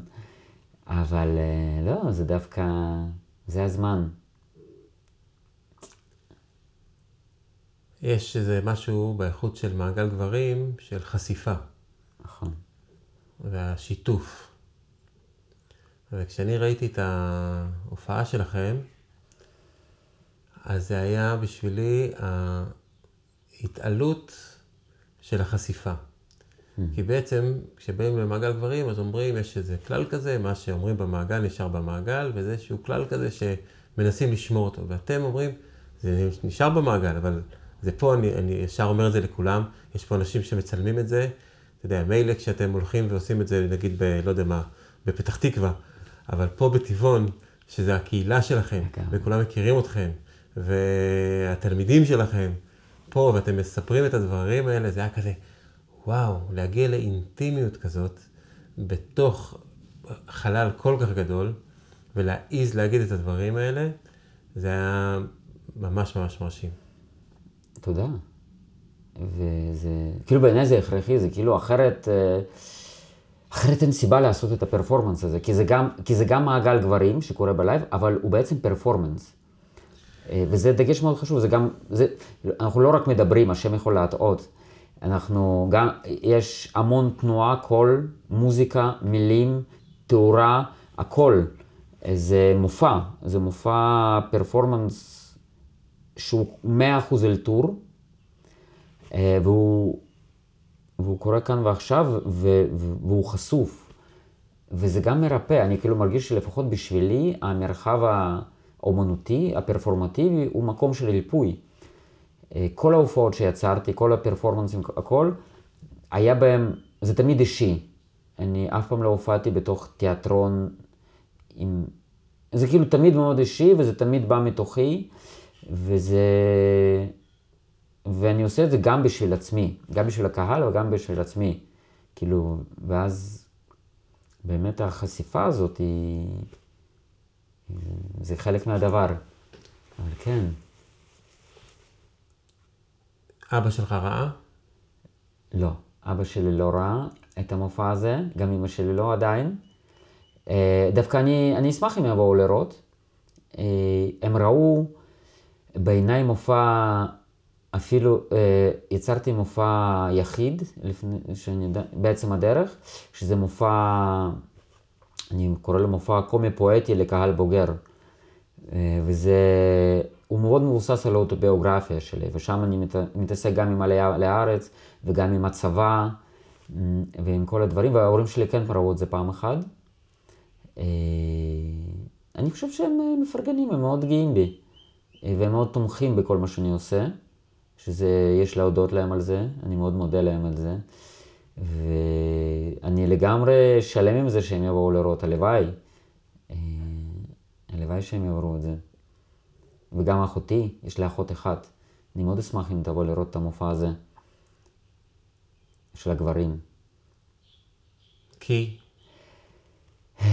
אבל לא, זה דווקא, זה הזמן. יש איזה משהו באיכות של מעגל גברים, של חשיפה. נכון. והשיתוף. וכשאני ראיתי את ההופעה שלכם, אז זה היה בשבילי ההתעלות של החשיפה. כי בעצם, כשבאים למעגל גברים, אז אומרים, יש איזה כלל כזה, מה שאומרים במעגל נשאר במעגל, וזה איזשהו כלל כזה שמנסים לשמור אותו. ואתם אומרים, זה נשאר במעגל, אבל זה פה, אני, אני ישר אומר את זה לכולם, יש פה אנשים שמצלמים את זה, אתה יודע, מילא כשאתם הולכים ועושים את זה, נגיד, ב, לא יודע מה, בפתח תקווה, אבל פה בטבעון, שזה הקהילה שלכם. וכולם מכירים אתכם, והתלמידים שלכם, פה, ואתם מספרים את הדברים האלה, זה היה כזה, וואו, להגיע לאינטימיות כזאת, בתוך חלל כל כך גדול, ולהעיז להגיד את הדברים האלה, זה היה ממש ממש מרשים. תודה. וזה, כאילו בעיניי זה הכרחי, זה כאילו אחרת, אה, אחרת אין סיבה לעשות את הפרפורמנס הזה, כי זה גם, כי זה גם מעגל גברים שקורה בלייב, אבל הוא בעצם פרפורמנס. אה, וזה דגש מאוד חשוב, זה גם, זה, אנחנו לא רק מדברים, השם יכול להטעות, אנחנו גם, יש המון תנועה, קול, מוזיקה, מילים, תאורה, הכל. זה מופע, זה מופע פרפורמנס שהוא 100% אלתור, אה, והוא, והוא קורה כאן ועכשיו, והוא חשוף. וזה גם מרפא, אני כאילו מרגיש שלפחות בשבילי, המרחב האומנותי, הפרפורמטיבי, הוא מקום של ריפוי. כל ההופעות שיצרתי, כל הפרפורמנסים, הכל, היה בהם, זה תמיד אישי. אני אף פעם לא הופעתי בתוך תיאטרון עם... זה כאילו תמיד מאוד אישי, וזה תמיד בא מתוכי. וזה... ואני עושה את זה גם בשביל עצמי, גם בשביל הקהל וגם בשביל עצמי. כאילו, ואז באמת החשיפה הזאת היא... זה חלק מהדבר. אבל כן. אבא שלך ראה? לא. אבא שלי לא ראה את המופע הזה, גם אמא שלי לא עדיין. אה, דווקא אני, אני אשמח אם יבואו לראות. אה, הם ראו... בעיניי מופע, אפילו אה, יצרתי מופע יחיד, לפני, שאני בעצם הדרך, שזה מופע, אני קורא לו מופע קומי פואטי לקהל בוגר. אה, וזה, הוא מאוד מבוסס על האוטוביוגרפיה שלי, ושם אני מת, מתעסק גם עם עלייה לארץ וגם עם הצבא ועם כל הדברים, וההורים שלי כן ראו את זה פעם אחת. אה, אני חושב שהם מפרגנים, הם מאוד גאים בי. והם מאוד תומכים בכל מה שאני עושה, שזה, יש להודות להם על זה, אני מאוד מודה להם על זה. ואני לגמרי שלם עם זה שהם יבואו לראות, הלוואי. אה, הלוואי שהם יעברו את זה. וגם אחותי, יש לי אחות אחת. אני מאוד אשמח אם תבוא לראות את המופע הזה של הגברים. כי? אה,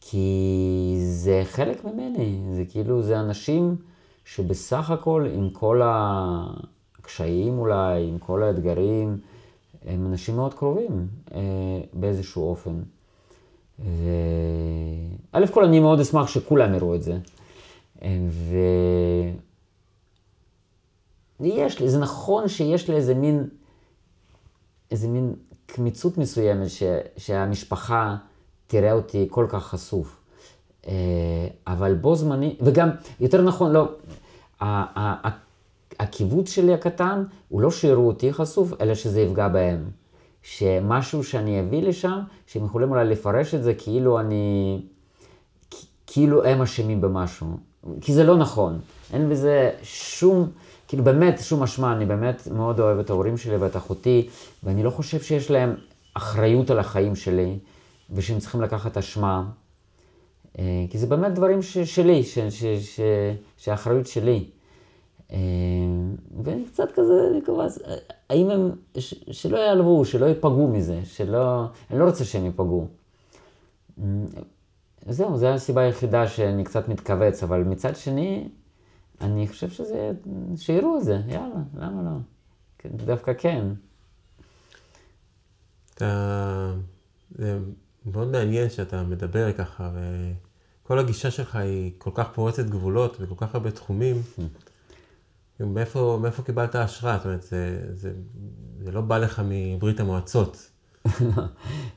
כי זה חלק ממני, זה כאילו, זה אנשים שבסך הכל עם כל הקשיים אולי, עם כל האתגרים, הם אנשים מאוד קרובים אה, באיזשהו אופן. וא' כל אני מאוד אשמח שכולם יראו את זה. אה, ו... יש לי, זה נכון שיש לי איזה מין איזה מין קמיצות מסוימת ש, שהמשפחה תראה אותי כל כך חשוף. אה, אבל בו זמני, וגם, יותר נכון, לא, הקיבוץ שלי הקטן, הוא לא שיראו אותי חשוף, אלא שזה יפגע בהם. שמשהו שאני אביא לשם, שהם יכולים אולי לפרש את זה כאילו אני, כאילו הם אשמים במשהו. כי זה לא נכון. אין בזה שום, כאילו באמת שום אשמה, אני באמת מאוד אוהב את ההורים שלי ואת אחותי, ואני לא חושב שיש להם אחריות על החיים שלי, ושהם צריכים לקחת אשמה. אה, כי זה באמת דברים ש, שלי, ש, ש, ש, שהאחריות שלי. אה, ואני קצת כזה, מקווה, האם הם, ש, שלא יעלבו, שלא ייפגעו מזה, שלא, אני לא רוצה שהם ייפגעו. אה, זהו, זו הסיבה היחידה שאני קצת מתכווץ, אבל מצד שני, אני חושב שזה, שיראו את זה, יאללה, למה לא? דווקא כן. אתה, זה מאוד מעניין שאתה מדבר ככה, וכל הגישה שלך היא כל כך פורצת גבולות וכל כך הרבה תחומים. מאיפה, מאיפה קיבלת השראה? זאת אומרת, זה, זה, זה לא בא לך מברית המועצות. *laughs*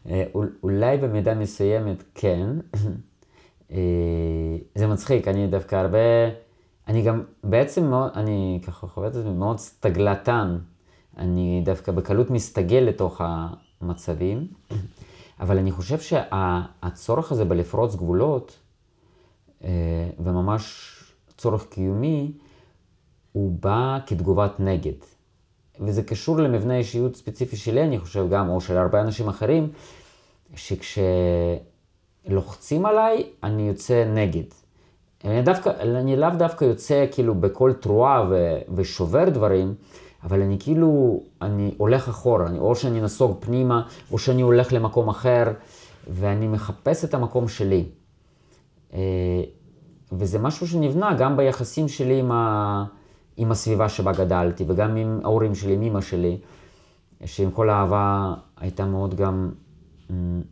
אה, אולי במידה מסוימת כן. *coughs* אה, זה מצחיק, אני דווקא הרבה, אני גם בעצם מאוד, אני ככה חווה את זה מאוד סטגלטן. אני דווקא בקלות מסתגל לתוך המצבים, *coughs* אבל אני חושב שהצורך הזה בלפרוץ גבולות, אה, וממש צורך קיומי, הוא בא כתגובת נגד. וזה קשור למבנה אישיות ספציפי שלי, אני חושב גם, או של הרבה אנשים אחרים, שכשלוחצים עליי, אני יוצא נגד. אני, דווקא, אני לאו דווקא יוצא כאילו בכל תרועה ו, ושובר דברים, אבל אני כאילו, אני הולך אחורה, אני, או שאני נסוג פנימה, או שאני הולך למקום אחר, ואני מחפש את המקום שלי. אה, וזה משהו שנבנה גם ביחסים שלי עם, ה, עם הסביבה שבה גדלתי, וגם עם ההורים שלי, עם אמא שלי, שעם כל האהבה הייתה מאוד גם,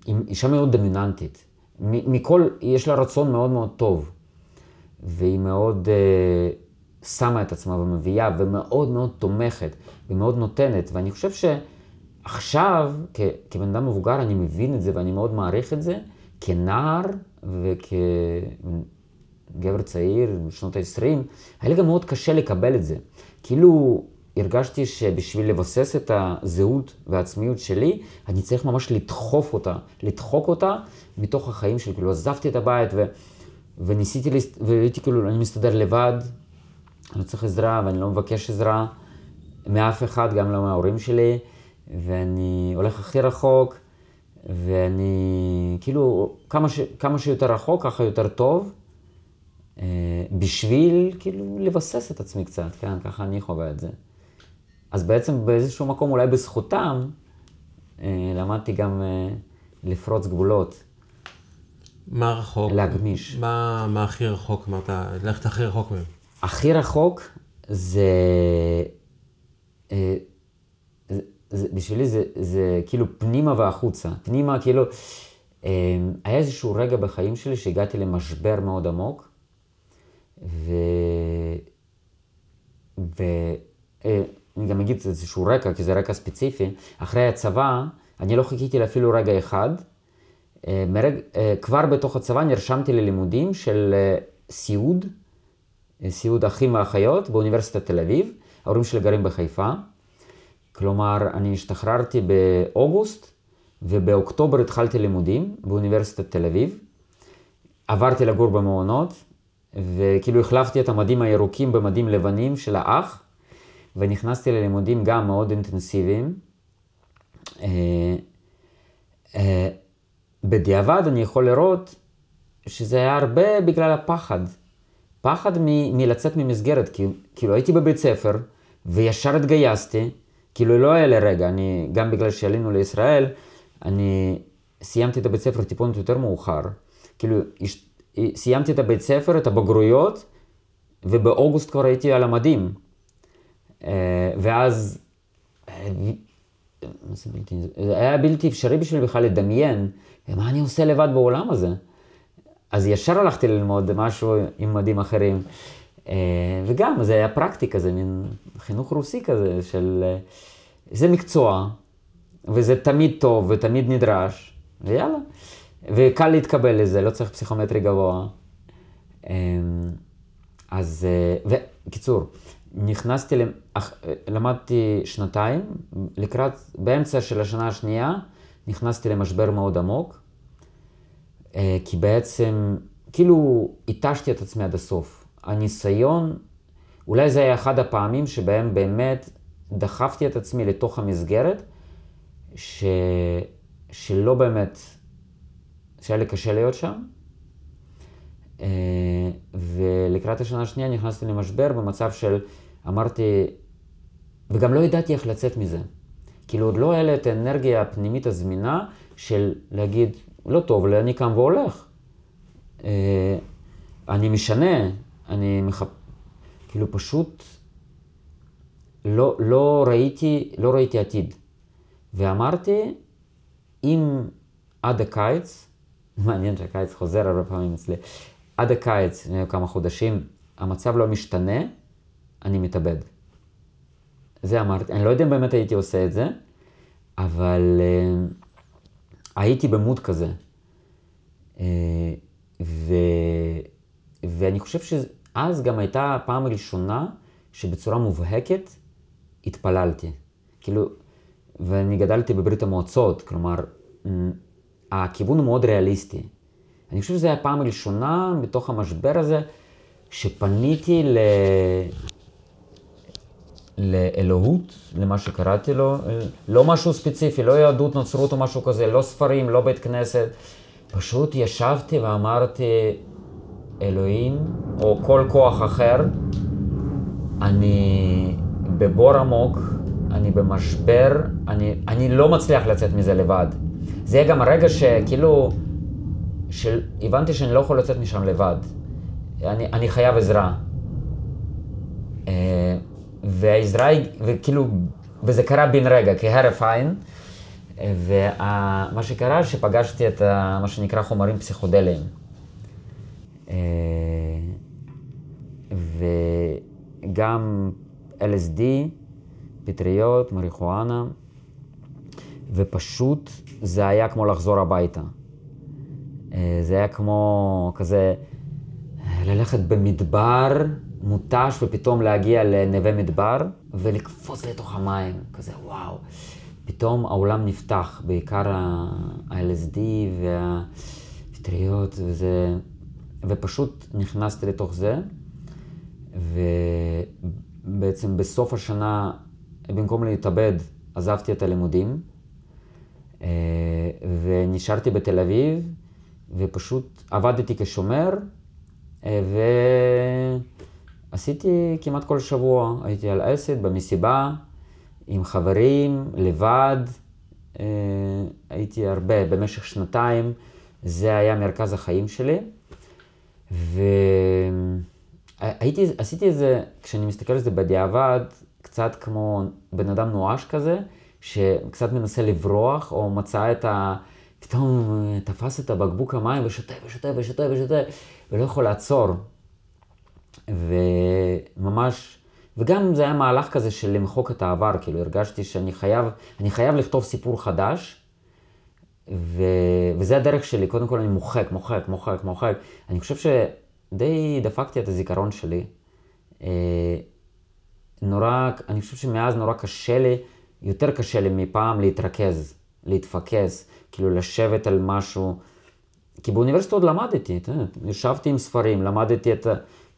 עם אישה מאוד דומיננטית. מכל, יש לה רצון מאוד מאוד טוב, והיא מאוד uh, שמה את עצמה ומביאה, ומאוד מאוד תומכת, ומאוד נותנת, ואני חושב שעכשיו, כבן אדם מבוגר, אני מבין את זה ואני מאוד מעריך את זה, כנער וכ... גבר צעיר, בשנות ה-20, היה לי גם מאוד קשה לקבל את זה. כאילו הרגשתי שבשביל לבסס את הזהות והעצמיות שלי, אני צריך ממש לדחוף אותה, לדחוק אותה מתוך החיים שלי. כאילו עזבתי את הבית ו... וניסיתי, לס... והייתי כאילו, אני מסתדר לבד, אני לא צריך עזרה ואני לא מבקש עזרה מאף אחד, גם לא מההורים שלי, ואני הולך הכי רחוק, ואני כאילו, כמה, ש... כמה שיותר רחוק, ככה יותר טוב. אה, בשביל כאילו לבסס את עצמי קצת, כן, ככה אני חווה את זה. אז בעצם באיזשהו מקום, אולי בזכותם, אה, למדתי גם אה, לפרוץ גבולות. מה רחוק? להגמיש. מה, מה הכי רחוק? אמרת, ללכת הכי רחוק מהם. הכי רחוק זה... זה, בשבילי זה, זה כאילו פנימה והחוצה. פנימה, כאילו, היה איזשהו רגע בחיים שלי שהגעתי למשבר מאוד עמוק, ו... ואני גם אגיד איזשהו רקע, כי זה רקע ספציפי. אחרי הצבא, אני לא חיכיתי לאפילו רגע אחד. אה, מרג... אה, כבר בתוך הצבא נרשמתי ללימודים של אה, סיעוד, סיעוד אחים ואחיות באוניברסיטת תל אביב. ההורים שלי גרים בחיפה. כלומר, אני השתחררתי באוגוסט, ובאוקטובר התחלתי לימודים באוניברסיטת תל אביב. עברתי לגור במעונות, וכאילו החלפתי את המדים הירוקים במדים לבנים של האח, ונכנסתי ללימודים גם מאוד אינטנסיביים. אה, אה, בדיעבד אני יכול לראות שזה היה הרבה בגלל הפחד. פחד מ- מלצאת ממסגרת, כי, כאילו הייתי בבית ספר וישר התגייסתי, כאילו לא היה לי רגע, אני, גם בגלל שעלינו לישראל, אני סיימתי את הבית ספר טיפונת יותר מאוחר. כאילו סיימתי את הבית ספר, את הבגרויות, ובאוגוסט כבר הייתי על המדים. אה, ואז אה, זה היה בלתי אפשרי בשביל בכלל לדמיין מה אני עושה לבד בעולם הזה. אז ישר הלכתי ללמוד משהו עם מדים אחרים. אה, וגם, זה היה פרקטיקה, זה מין חינוך רוסי כזה של... זה מקצוע, וזה תמיד טוב ותמיד נדרש, ויאללה. וקל להתקבל לזה, לא צריך פסיכומטרי גבוה. אמ, אז, אה, וקיצור, נכנסתי, למדתי שנתיים, לקראת, באמצע של השנה השנייה, נכנסתי למשבר מאוד עמוק, אה, כי בעצם, כאילו, התשתי את עצמי עד הסוף. הניסיון, אולי זה היה אחד הפעמים שבהם באמת דחפתי את עצמי לתוך המסגרת, ש... שלא באמת, שהיה לי קשה להיות שם. אה, ולקראת השנה השנייה נכנסתי למשבר במצב של, אמרתי, וגם לא ידעתי איך לצאת מזה. כאילו עוד לא היה לי את האנרגיה הפנימית הזמינה של להגיד, לא טוב לי, אני קם והולך. אה, אני משנה, אני מחפ... כאילו פשוט לא, לא, ראיתי, לא ראיתי עתיד. ואמרתי, אם עד הקיץ, מעניין שהקיץ חוזר הרבה פעמים אצלי, עד הקיץ, לפני כמה חודשים, המצב לא משתנה, אני מתאבד. זה אמרתי, אני לא יודע אם באמת הייתי עושה את זה, אבל uh, הייתי במוד כזה. Uh, ו, ואני חושב שאז גם הייתה הפעם הראשונה שבצורה מובהקת התפללתי. כאילו, ואני גדלתי בברית המועצות, כלומר, הכיוון הוא מאוד ריאליסטי. אני חושב שזו הייתה הפעם הראשונה בתוך המשבר הזה שפניתי ל... לאלוהות, למה שקראתי לו, לא משהו ספציפי, לא יהדות, נוצרות או משהו כזה, לא ספרים, לא בית כנסת, פשוט ישבתי ואמרתי, אלוהים, או כל כוח אחר, אני בבור עמוק, אני במשבר, אני, אני לא מצליח לצאת מזה לבד. זה יהיה גם הרגע שכאילו, שהבנתי שאני לא יכול לצאת משם לבד. אני, אני חייב עזרה. אה, והעזרה היא, וכאילו, וזה קרה בן רגע, כהרף עין. ומה שקרה, שפגשתי את מה שנקרא חומרים פסיכודליים. אה, וגם LSD, פטריות, מריחואנה, ופשוט זה היה כמו לחזור הביתה. אה, זה היה כמו כזה ללכת במדבר מותש ופתאום להגיע לנווה מדבר ולקפוץ לתוך המים, כזה וואו. פתאום העולם נפתח, בעיקר ה-LSD והפטריות וזה, ופשוט נכנסתי לתוך זה, ובעצם בסוף השנה, במקום להתאבד, עזבתי את הלימודים, ונשארתי בתל אביב, ופשוט עבדתי כשומר, אה, ועשיתי כמעט כל שבוע, הייתי על אסד במסיבה, עם חברים, לבד, אה, הייתי הרבה, במשך שנתיים, זה היה מרכז החיים שלי. ועשיתי את זה, כשאני מסתכל על זה בדיעבד, קצת כמו בן אדם נואש כזה, שקצת מנסה לברוח, או מצא את ה... פתאום תפס את הבקבוק המים ושותה ושותה ושותה ושותה, ולא יכול לעצור. וממש, וגם זה היה מהלך כזה של למחוק את העבר, כאילו הרגשתי שאני חייב, אני חייב לכתוב סיפור חדש, ו... וזה הדרך שלי, קודם כל אני מוחק, מוחק, מוחק, מוחק. אני חושב שדי דפקתי את הזיכרון שלי. אה, נורא, אני חושב שמאז נורא קשה לי, יותר קשה לי מפעם להתרכז, להתפקס, כאילו לשבת על משהו. כי באוניברסיטה עוד למדתי, אתה יודע, ישבתי עם ספרים, למדתי את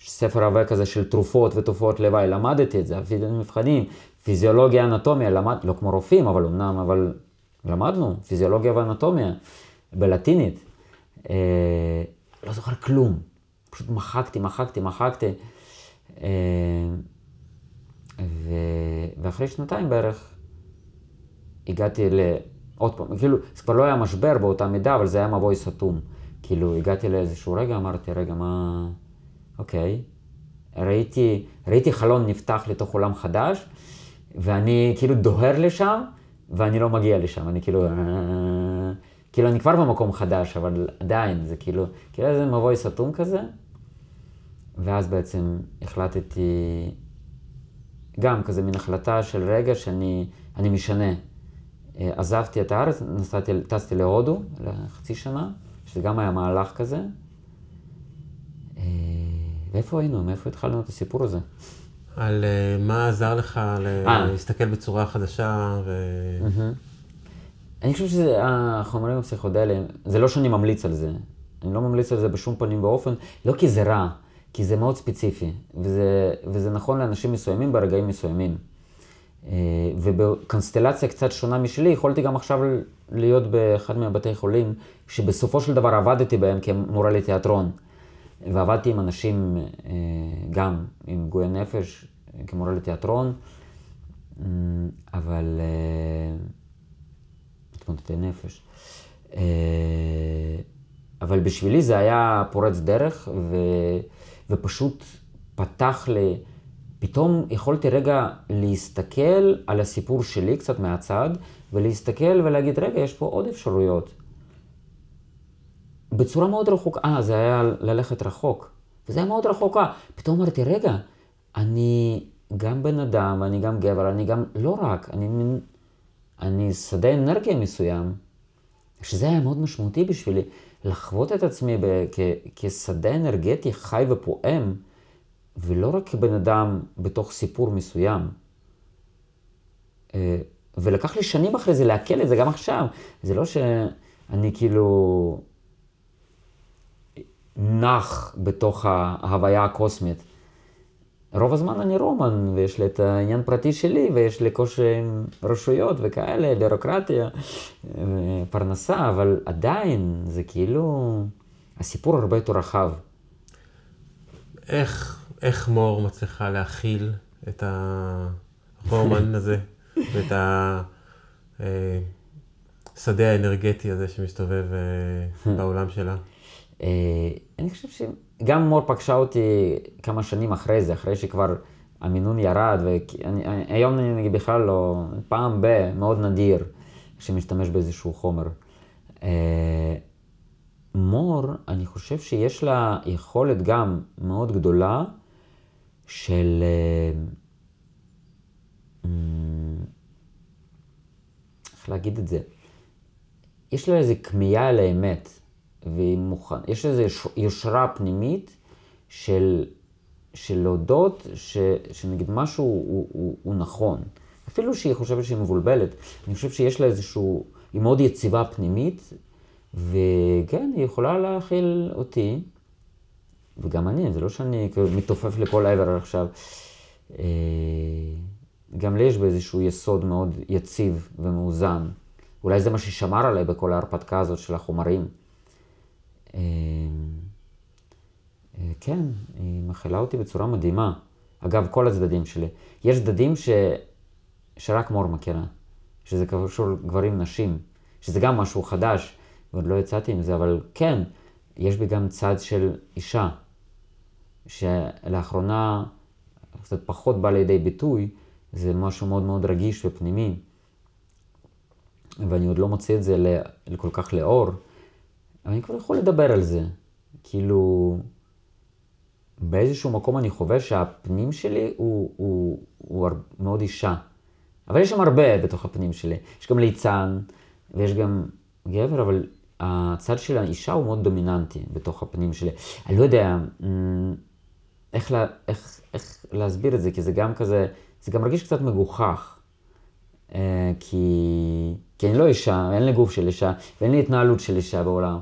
הספר עבה כזה של תרופות ותופעות לוואי, למדתי את זה, עשיתי מבחנים, פיזיולוגיה, אנטומיה, למד, לא כמו רופאים, אבל אמנם, אבל למדנו, פיזיולוגיה ואנטומיה, בלטינית. אה, לא זוכר כלום, פשוט מחקתי, מחקתי, מחקתי. אה, ו... ואחרי שנתיים בערך הגעתי ל... עוד פעם, כאילו, זה כבר לא היה משבר באותה מידה, אבל זה היה מבוי סתום. כאילו, הגעתי לאיזשהו רגע, אמרתי, רגע, מה... אוקיי. ראיתי, ראיתי חלון נפתח לתוך עולם חדש, ואני כאילו דוהר לשם, ואני לא מגיע לשם. אני כאילו... כאילו, אני כבר במקום חדש, אבל עדיין, זה כאילו... כאילו איזה מבוי סתום כזה. ואז בעצם החלטתי, גם כזה מין החלטה של רגע שאני משנה. אה, עזבתי את הארץ, נסעתי, טסתי להודו לחצי שנה, שזה גם היה מהלך כזה. אה, ואיפה היינו? מאיפה התחלנו את הסיפור הזה? על uh, מה עזר לך להסתכל בצורה חדשה ו... אני חושב שהחומרים הפסיכודליים, זה לא שאני ממליץ על זה. אני לא ממליץ על זה בשום פנים ואופן, לא כי זה רע, כי זה מאוד ספציפי, וזה, וזה נכון לאנשים מסוימים ברגעים מסוימים. אה, ובקונסטלציה קצת שונה משלי, יכולתי גם עכשיו להיות באחד מהבתי חולים, שבסופו של דבר עבדתי בהם כמורה לתיאטרון. ועבדתי עם אנשים, אה, גם עם פגועי נפש, כמורה לתיאטרון, אבל... מתמודדי נפש. אבל בשבילי זה היה פורץ דרך, ו... ופשוט פתח לי, פתאום יכולתי רגע להסתכל על הסיפור שלי קצת מהצד, ולהסתכל ולהגיד, רגע, יש פה עוד אפשרויות. בצורה מאוד רחוקה, אה, זה היה ללכת רחוק. וזה היה מאוד רחוקה. פתאום אמרתי, רגע, אני גם בן אדם, אני גם גבר, אני גם, לא רק, אני מין, אני שדה אנרגיה מסוים, שזה היה מאוד משמעותי בשבילי. לחוות את עצמי כ, כשדה אנרגטי חי ופועם, ולא רק כבן אדם בתוך סיפור מסוים. אה, ולקח לי שנים אחרי זה לעכל את זה, גם עכשיו. זה לא שאני כאילו נח בתוך ההוויה הקוסמית. רוב הזמן אני רומן, ויש לי את העניין פרטי שלי, ויש לי קושי עם רשויות וכאלה, בירוקרטיה, פרנסה, אבל עדיין זה כאילו, הסיפור הרבה יותר רחב. איך, איך מור מצליחה להכיל את הרומן *laughs* הזה, ואת השדה אה, האנרגטי הזה שמסתובב אה, בעולם שלה? אה, אני חושב ש... גם מור פגשה אותי כמה שנים אחרי זה, אחרי שכבר המינון ירד, והיום אני בכלל לא, פעם ב, מאוד נדיר, שמשתמש באיזשהו חומר. מור, אני חושב שיש לה יכולת גם מאוד גדולה של... אה, איך להגיד את זה? יש לה איזו כמיהה לאמת. והיא מוכן, יש איזו יושרה פנימית של, של להודות ש, שנגיד משהו הוא, הוא, הוא נכון. אפילו שהיא חושבת שהיא מבולבלת, אני חושב שיש לה איזשהו, היא מאוד יציבה פנימית, וכן, היא יכולה להכיל אותי, וגם אני, זה לא שאני מתעופף לכל העבר עכשיו. אה, גם לי יש באיזשהו יסוד מאוד יציב ומאוזן. אולי זה מה ששמר עליי בכל ההרפתקה הזאת של החומרים. אה, אה, כן, היא מכילה אותי בצורה מדהימה. אגב, כל הצדדים שלי. יש צדדים ש... שרק מור מכירה, שזה קשור גברים נשים, שזה גם משהו חדש, ועוד לא יצאתי עם זה, אבל כן, יש בי גם צד של אישה, שלאחרונה קצת פחות בא לידי ביטוי, זה משהו מאוד מאוד רגיש ופנימי, ואני עוד לא מוציא את זה כל כך לאור. אבל אני כבר יכול לדבר על זה. כאילו, באיזשהו מקום אני חווה שהפנים שלי הוא, הוא, הוא מאוד אישה. אבל יש שם הרבה בתוך הפנים שלי. יש גם ליצן, ויש גם גבר, אבל הצד של האישה הוא מאוד דומיננטי בתוך הפנים שלי. אני לא יודע אמ, איך, לה, איך, איך להסביר את זה, כי זה גם כזה, זה גם מרגיש קצת מגוחך. אה, כי, כי אני לא אישה, אין לי גוף של אישה, ואין לי התנהלות של אישה בעולם.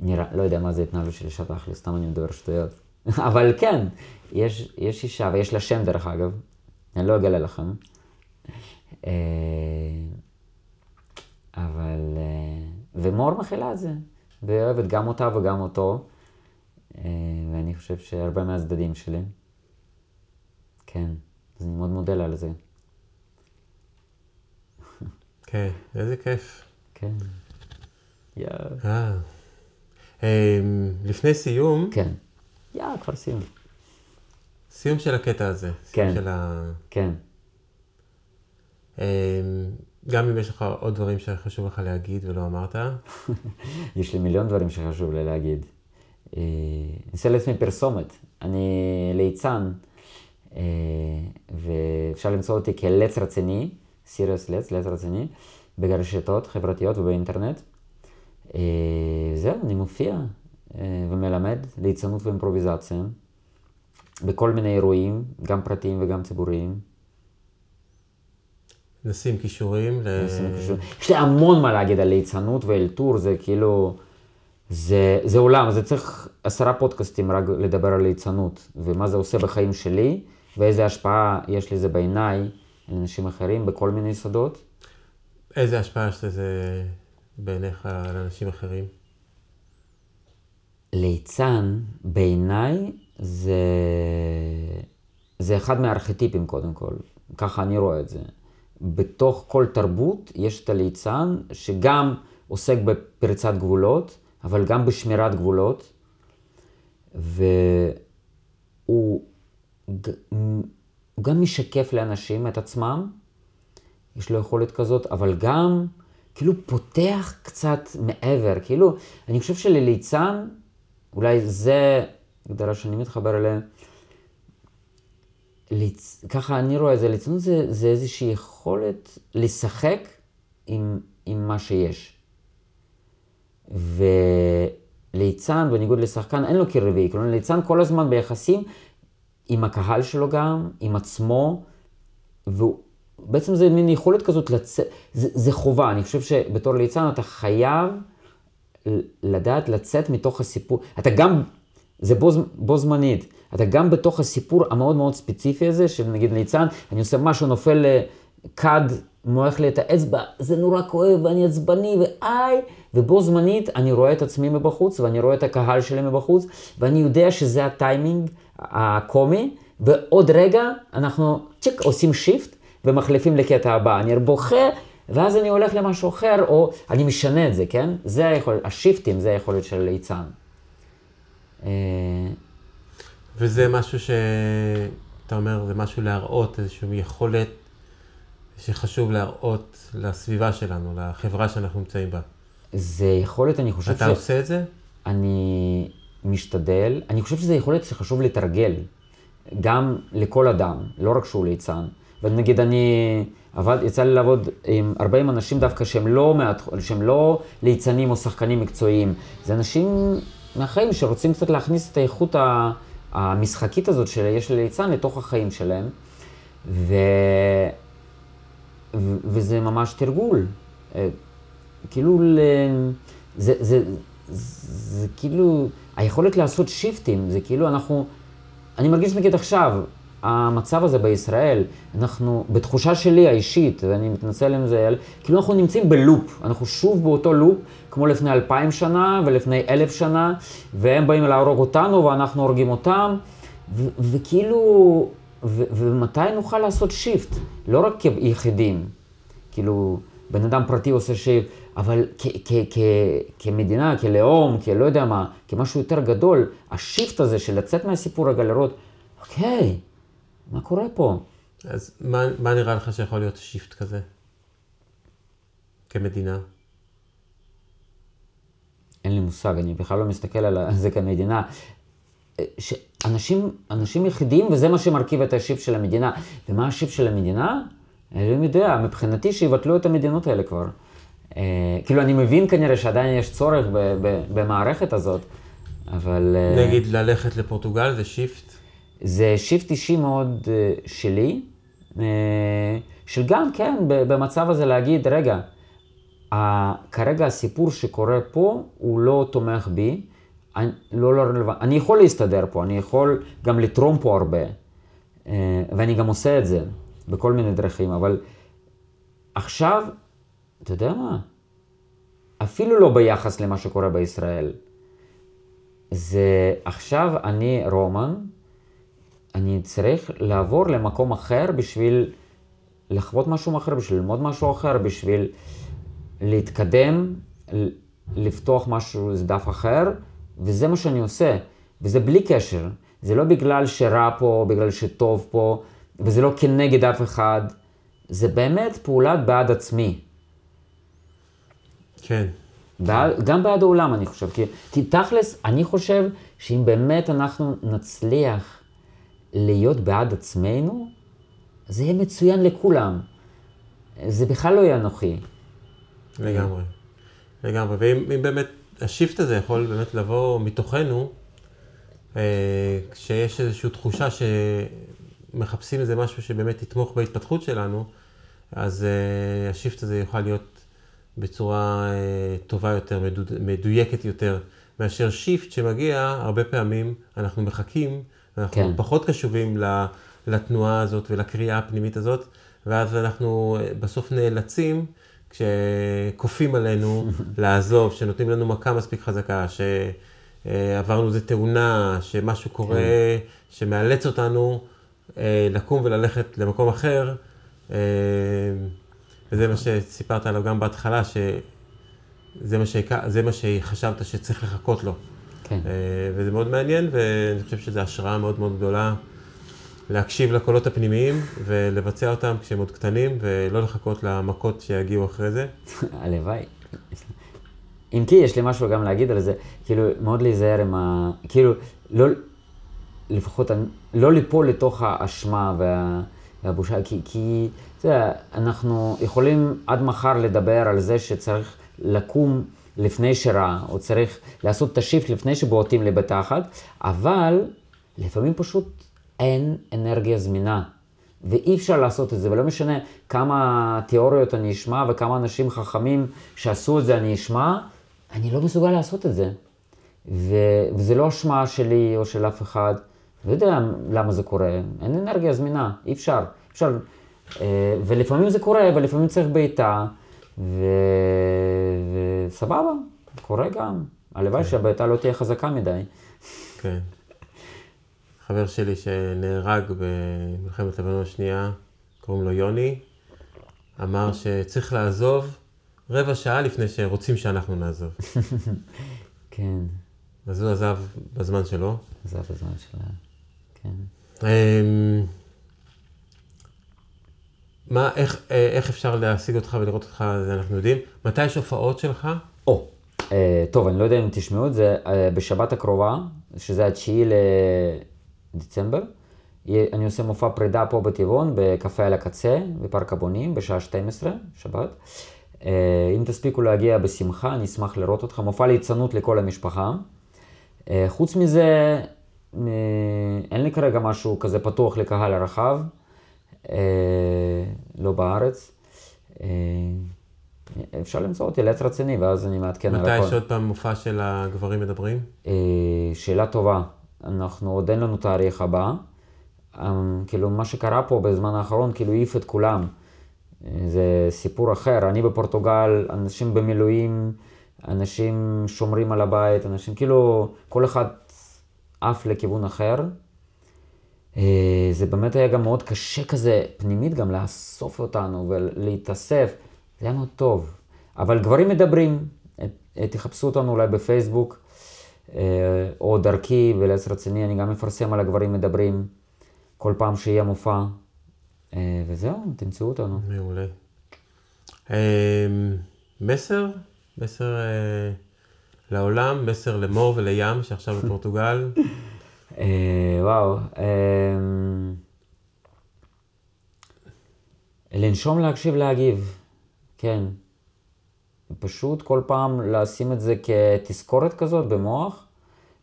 נראה, לא יודע מה זה התנהלות של אישה תכל'ס, סתם אני מדבר שטויות. *laughs* אבל כן, יש, יש אישה, ויש לה שם דרך אגב, אני לא אגלה לכם. אה, אבל, אה, ומור מכילה את זה, ואוהבת גם אותה וגם אותו, ואני חושב שהרבה מהצדדים שלי. כן, אז אני מאוד מודה לה על זה. כן, איזה כיף. כן. יאו. אמ, לפני סיום. כן. יא, כבר סיום. סיום של הקטע הזה. כן. של ה... כן. אמ, גם אם יש לך עוד דברים שחשוב לך להגיד ולא אמרת. *laughs* יש לי מיליון דברים שחשוב לי להגיד. אני אעשה לעצמי פרסומת. אני ליצן, אה, ואפשר למצוא אותי כלץ רציני, סיריוס לץ, לץ רציני, ברשתות חברתיות ובאינטרנט. אה, זהו, אני מופיע אה, ומלמד ליצנות ואימפרוביזציה בכל מיני אירועים, גם פרטיים וגם ציבוריים. נשים כישורים ל... יש לי המון מה להגיד על ליצנות ואלתור, זה כאילו, זה, זה עולם, זה צריך עשרה פודקאסטים רק לדבר על ליצנות, ומה זה עושה בחיים שלי, ואיזה השפעה יש לזה בעיניי על אנשים אחרים בכל מיני שדות. איזה השפעה יש לזה בעיניך על אנשים אחרים? ליצן, בעיניי, זה, זה אחד מהארכיטיפים קודם כל, ככה אני רואה את זה. בתוך כל תרבות יש את הליצן שגם עוסק בפריצת גבולות, אבל גם בשמירת גבולות, והוא גם משקף לאנשים את עצמם, יש לו יכולת כזאת, אבל גם כאילו פותח קצת מעבר, כאילו, אני חושב שלליצן, אולי זה הגדרה שאני מתחבר אליה, ליצ... ככה אני רואה את זה, ליצנות זה, זה איזושהי יכולת לשחק עם, עם מה שיש. וליצן, בניגוד לשחקן, אין לו קיר רביעי, כלומר ליצן כל הזמן ביחסים עם הקהל שלו גם, עם עצמו, ובעצם זה מין יכולת כזאת לצאת, זה, זה חובה, אני חושב שבתור ליצן אתה חייב לדעת לצאת מתוך הסיפור, אתה גם, זה בו, בו זמנית, אתה גם בתוך הסיפור המאוד מאוד ספציפי הזה, של נגיד ליצן, אני עושה משהו, נופל לכד, מועך לי את האצבע, זה נורא כואב ואני עצבני ואיי, ובו זמנית אני רואה את עצמי מבחוץ ואני רואה את הקהל שלי מבחוץ, ואני יודע שזה הטיימינג הקומי, ועוד רגע אנחנו צ'יק עושים shift ומחליפים לקטע הבא. אני בוכה, ואז אני הולך למשהו אחר, או אני משנה את זה, כן? זה היכולת, השיפטים זה היכולת של ליצן. אה, וזה משהו שאתה אומר, זה משהו להראות, איזושהי יכולת שחשוב להראות לסביבה שלנו, לחברה שאנחנו נמצאים בה. זה יכולת, אני חושב אתה ש... אתה עושה את זה? אני משתדל. אני חושב שזו יכולת שחשוב לתרגל, גם לכל אדם, לא רק שהוא ליצן. ונגיד אני עבד, יצא לי לעבוד עם 40 אנשים דווקא שהם לא, מעט, שהם לא ליצנים או שחקנים מקצועיים. זה אנשים מהחיים שרוצים קצת להכניס את האיכות המשחקית הזאת שיש לליצן לתוך החיים שלהם. ו... וזה ממש תרגול. אה, כאילו, זה, זה, זה, זה כאילו, היכולת לעשות שיפטים, זה כאילו אנחנו, אני מרגיש נגיד עכשיו, המצב הזה בישראל, אנחנו, בתחושה שלי האישית, ואני מתנצל עם זה, כאילו אנחנו נמצאים בלופ, אנחנו שוב באותו לופ, כמו לפני אלפיים שנה ולפני אלף שנה, והם באים להרוג אותנו ואנחנו הורגים אותם, וכאילו, ומתי נוכל לעשות shift? לא רק כיחידים, כאילו, בן אדם פרטי עושה shift, אבל כמדינה, כלאום, כלא יודע מה, כמשהו יותר גדול, ה shift הזה של לצאת מהסיפור רגע לראות, אוקיי, מה קורה פה? אז מה, מה נראה לך שיכול להיות shift כזה? כמדינה? אין לי מושג, אני בכלל לא מסתכל על זה כמדינה. אנשים, אנשים יחידים, וזה מה שמרכיב את ה shift של המדינה. ומה ה shift של המדינה? אני לא יודע, מבחינתי שיבטלו את המדינות האלה כבר. אה, כאילו, אני מבין כנראה שעדיין יש צורך במערכת הזאת, אבל... אה, נגיד ללכת לפורטוגל זה shift? זה shift אישי מאוד אה, שלי, של גם, כן, במצב הזה להגיד, רגע, כרגע הסיפור שקורה פה, הוא לא תומך בי, לא, לא רלוונטי. אני יכול להסתדר פה, אני יכול גם לתרום פה הרבה, ואני גם עושה את זה בכל מיני דרכים, אבל עכשיו אתה יודע מה? אפילו לא ביחס למה שקורה בישראל. זה עכשיו אני רומן, אני צריך לעבור למקום אחר בשביל לחוות משהו אחר, בשביל ללמוד משהו אחר, בשביל להתקדם, לפתוח משהו, איזה דף אחר, וזה מה שאני עושה. וזה בלי קשר. זה לא בגלל שרע פה, בגלל שטוב פה, וזה לא כנגד אף אחד. זה באמת פעולה בעד עצמי. כן. גם בעד העולם, אני חושב. כי, כי תכלס, אני חושב שאם באמת אנחנו נצליח להיות בעד עצמנו, זה יהיה מצוין לכולם. זה בכלל לא יהיה אנוכי. לגמרי, לגמרי. ואם אם באמת השיפט הזה יכול באמת לבוא מתוכנו, אה, כשיש איזושהי תחושה שמחפשים איזה משהו שבאמת יתמוך בהתפתחות שלנו, אז אה, השיפט הזה יוכל להיות בצורה אה, טובה יותר, מדויקת יותר, מאשר שיפט שמגיע, הרבה פעמים אנחנו מחכים, אנחנו כן. פחות קשובים לתנועה הזאת ולקריאה הפנימית הזאת, ואז אנחנו בסוף נאלצים, כשכופים עלינו *laughs* לעזוב, שנותנים לנו מכה מספיק חזקה, שעברנו איזה תאונה, שמשהו קורה, שמאלץ אותנו אה, לקום וללכת למקום אחר. אה, וזה מה שסיפרת עליו גם בהתחלה, שזה מה, זה מה שחשבת שצריך לחכות לו. כן. אה, וזה מאוד מעניין, ואני חושב שזו השראה מאוד מאוד גדולה להקשיב לקולות הפנימיים ולבצע אותם כשהם עוד קטנים, ולא לחכות למכות שיגיעו אחרי זה. *laughs* הלוואי. אם כי יש לי משהו גם להגיד על זה, כאילו, מאוד להיזהר עם ה... כאילו, לא, לפחות, לא ליפול לתוך האשמה וה, והבושה, כי, כי, אתה יודע, אנחנו יכולים עד מחר לדבר על זה שצריך לקום לפני שרע, או צריך לעשות את השיפט לפני שבועטים לבתחת, אבל לפעמים פשוט אין אנרגיה זמינה. ואי אפשר לעשות את זה, ולא משנה כמה תיאוריות אני אשמע וכמה אנשים חכמים שעשו את זה אני אשמע, אני לא מסוגל לעשות את זה. ו... וזה לא אשמה שלי או של אף אחד, לא יודע למה זה קורה, אין אנרגיה זמינה, אי אפשר. אפשר אה, ולפעמים זה קורה, ולפעמים צריך בעיטה, ו... וסבבה, קורה גם. הלוואי שהבעיטה לא תהיה חזקה מדי. כן. חבר שלי שנהרג במלחמת לבנון השנייה, קוראים לו יוני, אמר שצריך לעזוב רבע שעה לפני שרוצים שאנחנו נעזוב. *laughs* כן, אז הוא עזב בזמן שלו. זה הזמן שלה, כן. אמ, מה, איך, איך אפשר להשיג אותך ולראות אותך, זה אנחנו יודעים. מתי יש הופעות שלך? או, אה, טוב, אני לא יודע אם תשמעו את זה, אה, בשבת הקרובה, שזה התשיעי לדצמבר, יהיה- אני עושה מופע פרידה פה בטבעון, בקפה על הקצה, בפארק הבונים, בשעה 12, שבת. אה, אם תספיקו להגיע בשמחה, אני אשמח לראות אותך. מופע ליצנות לכל המשפחה. אה, חוץ מזה, אה, אין לי כרגע משהו כזה פתוח לקהל הרחב, לא בארץ. אפשר למצוא אותי לעץ רציני, ואז אני מעדכן על מתי הכל. יש עוד פעם מופע של הגברים מדברים? שאלה טובה. אנחנו, עוד אין לנו תאריך הבא. אה, כאילו, מה שקרה פה בזמן האחרון, כאילו העיף את כולם. אה, זה סיפור אחר. אני בפורטוגל, אנשים במילואים, אנשים שומרים על הבית, אנשים, כאילו, כל אחד עף לכיוון אחר. אה, זה באמת היה גם מאוד קשה כזה, פנימית גם, לאסוף אותנו ולהתאסף. זה היה מאוד טוב. אבל גברים מדברים, אה, תחפשו אותנו אולי בפייסבוק, אה, או דרכי ולעץ רציני, אני גם מפרסם על הגברים מדברים כל פעם שיהיה מופע. אה, וזהו, תמצאו אותנו. מעולה. אמ, מסר? מסר אה, לעולם, מסר למור ולים, שעכשיו בפורטוגל. *laughs* אה, וואו. אה, לנשום, להקשיב, להגיב. כן. פשוט כל פעם לשים את זה כתזכורת כזאת במוח,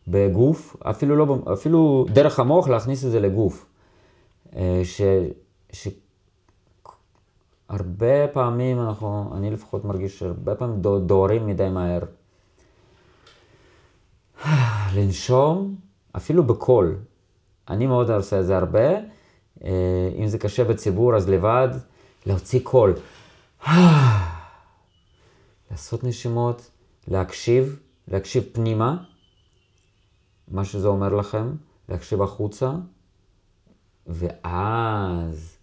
בגוף, אפילו, לא, אפילו דרך המוח להכניס את זה לגוף. אה, ש... ש... הרבה פעמים אנחנו, אני לפחות מרגיש שהרבה פעמים דו- דוהרים מדי מהר. *sighs* לנשום, אפילו בקול. אני מאוד עושה את זה הרבה. אה, אם זה קשה בציבור, אז לבד, להוציא קול. *sighs* לעשות נשימות, להקשיב, להקשיב פנימה, מה שזה אומר לכם, להקשיב החוצה, ואז,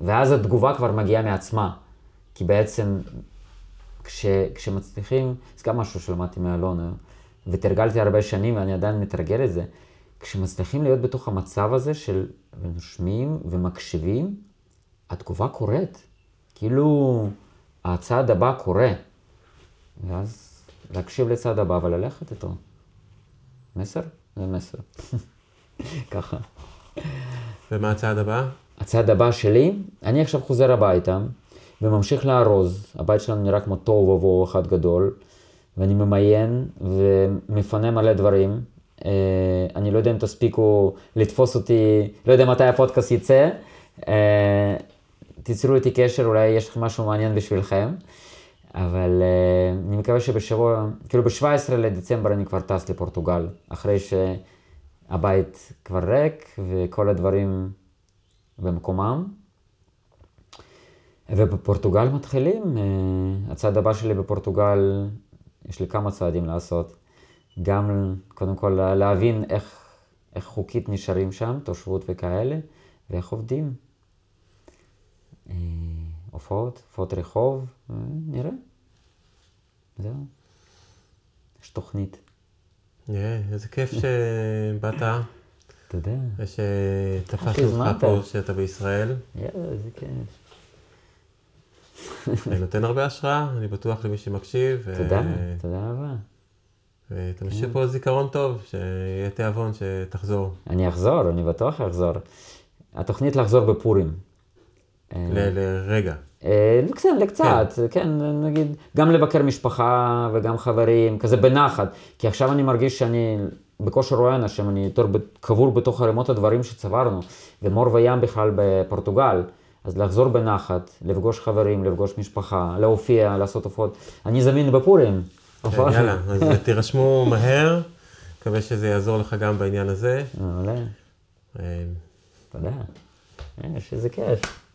ואז התגובה כבר מגיעה מעצמה. כי בעצם כש, כשמצליחים, זה גם משהו שלמדתי מאלונה, ותרגלתי הרבה שנים ואני עדיין מתרגל את זה, כשמצליחים להיות בתוך המצב הזה של נושמים ומקשיבים, התגובה קורית. כאילו הצעד הבא קורה. ואז להקשיב לצעד הבא וללכת איתו. מסר? זה מסר. *laughs* ככה. ומה הצעד הבא? הצעד הבא שלי, אני עכשיו חוזר הביתה, וממשיך לארוז. הבית שלנו נראה כמו תוהו ובוהו אחד גדול, ואני ממיין ומפנה מלא דברים. אה, אני לא יודע אם תספיקו לתפוס אותי, לא יודע מתי הפודקאסט יצא. אה, תיצרו איתי קשר, אולי יש משהו מעניין בשבילכם. אבל uh, אני מקווה שבשבוע, כאילו ב-17 לדצמבר אני כבר טס לפורטוגל, אחרי שהבית כבר ריק וכל הדברים במקומם. ובפורטוגל מתחילים, uh, הצעד הבא שלי בפורטוגל, יש לי כמה צעדים לעשות. גם קודם כל להבין איך, איך חוקית נשארים שם, תושבות וכאלה, ואיך עובדים. Uh, הופעות, הופעות רחוב, נראה. זהו. יש תוכנית. יאה, איזה כיף *laughs* שבאת. תודה. ושתפסנו אותך פה שאתה בישראל. יאללה, איזה כיף. *laughs* אני נותן הרבה השראה, אני בטוח למי שמקשיב. תודה, תודה רבה. ותמשיך פה זיכרון טוב, שיהיה תיאבון שתחזור. אני אחזור, אני בטוח אחזור. התוכנית לחזור בפורים. לרגע. כן, לקצת, כן. כן, נגיד, גם לבקר משפחה וגם חברים, כזה בנחת. כי עכשיו אני מרגיש שאני בכושר רואה אנשים, אני יותר קבור בתוך ערימות הדברים שצברנו, ומור וים בכלל בפורטוגל. אז לחזור בנחת, לפגוש חברים, לפגוש משפחה, להופיע, לעשות הופעות. אני זמין בפורים. כן, יאללה, *laughs* אז תירשמו מהר, מקווה שזה יעזור לך גם בעניין הזה. מעולה. תודה. יש איזה כיף.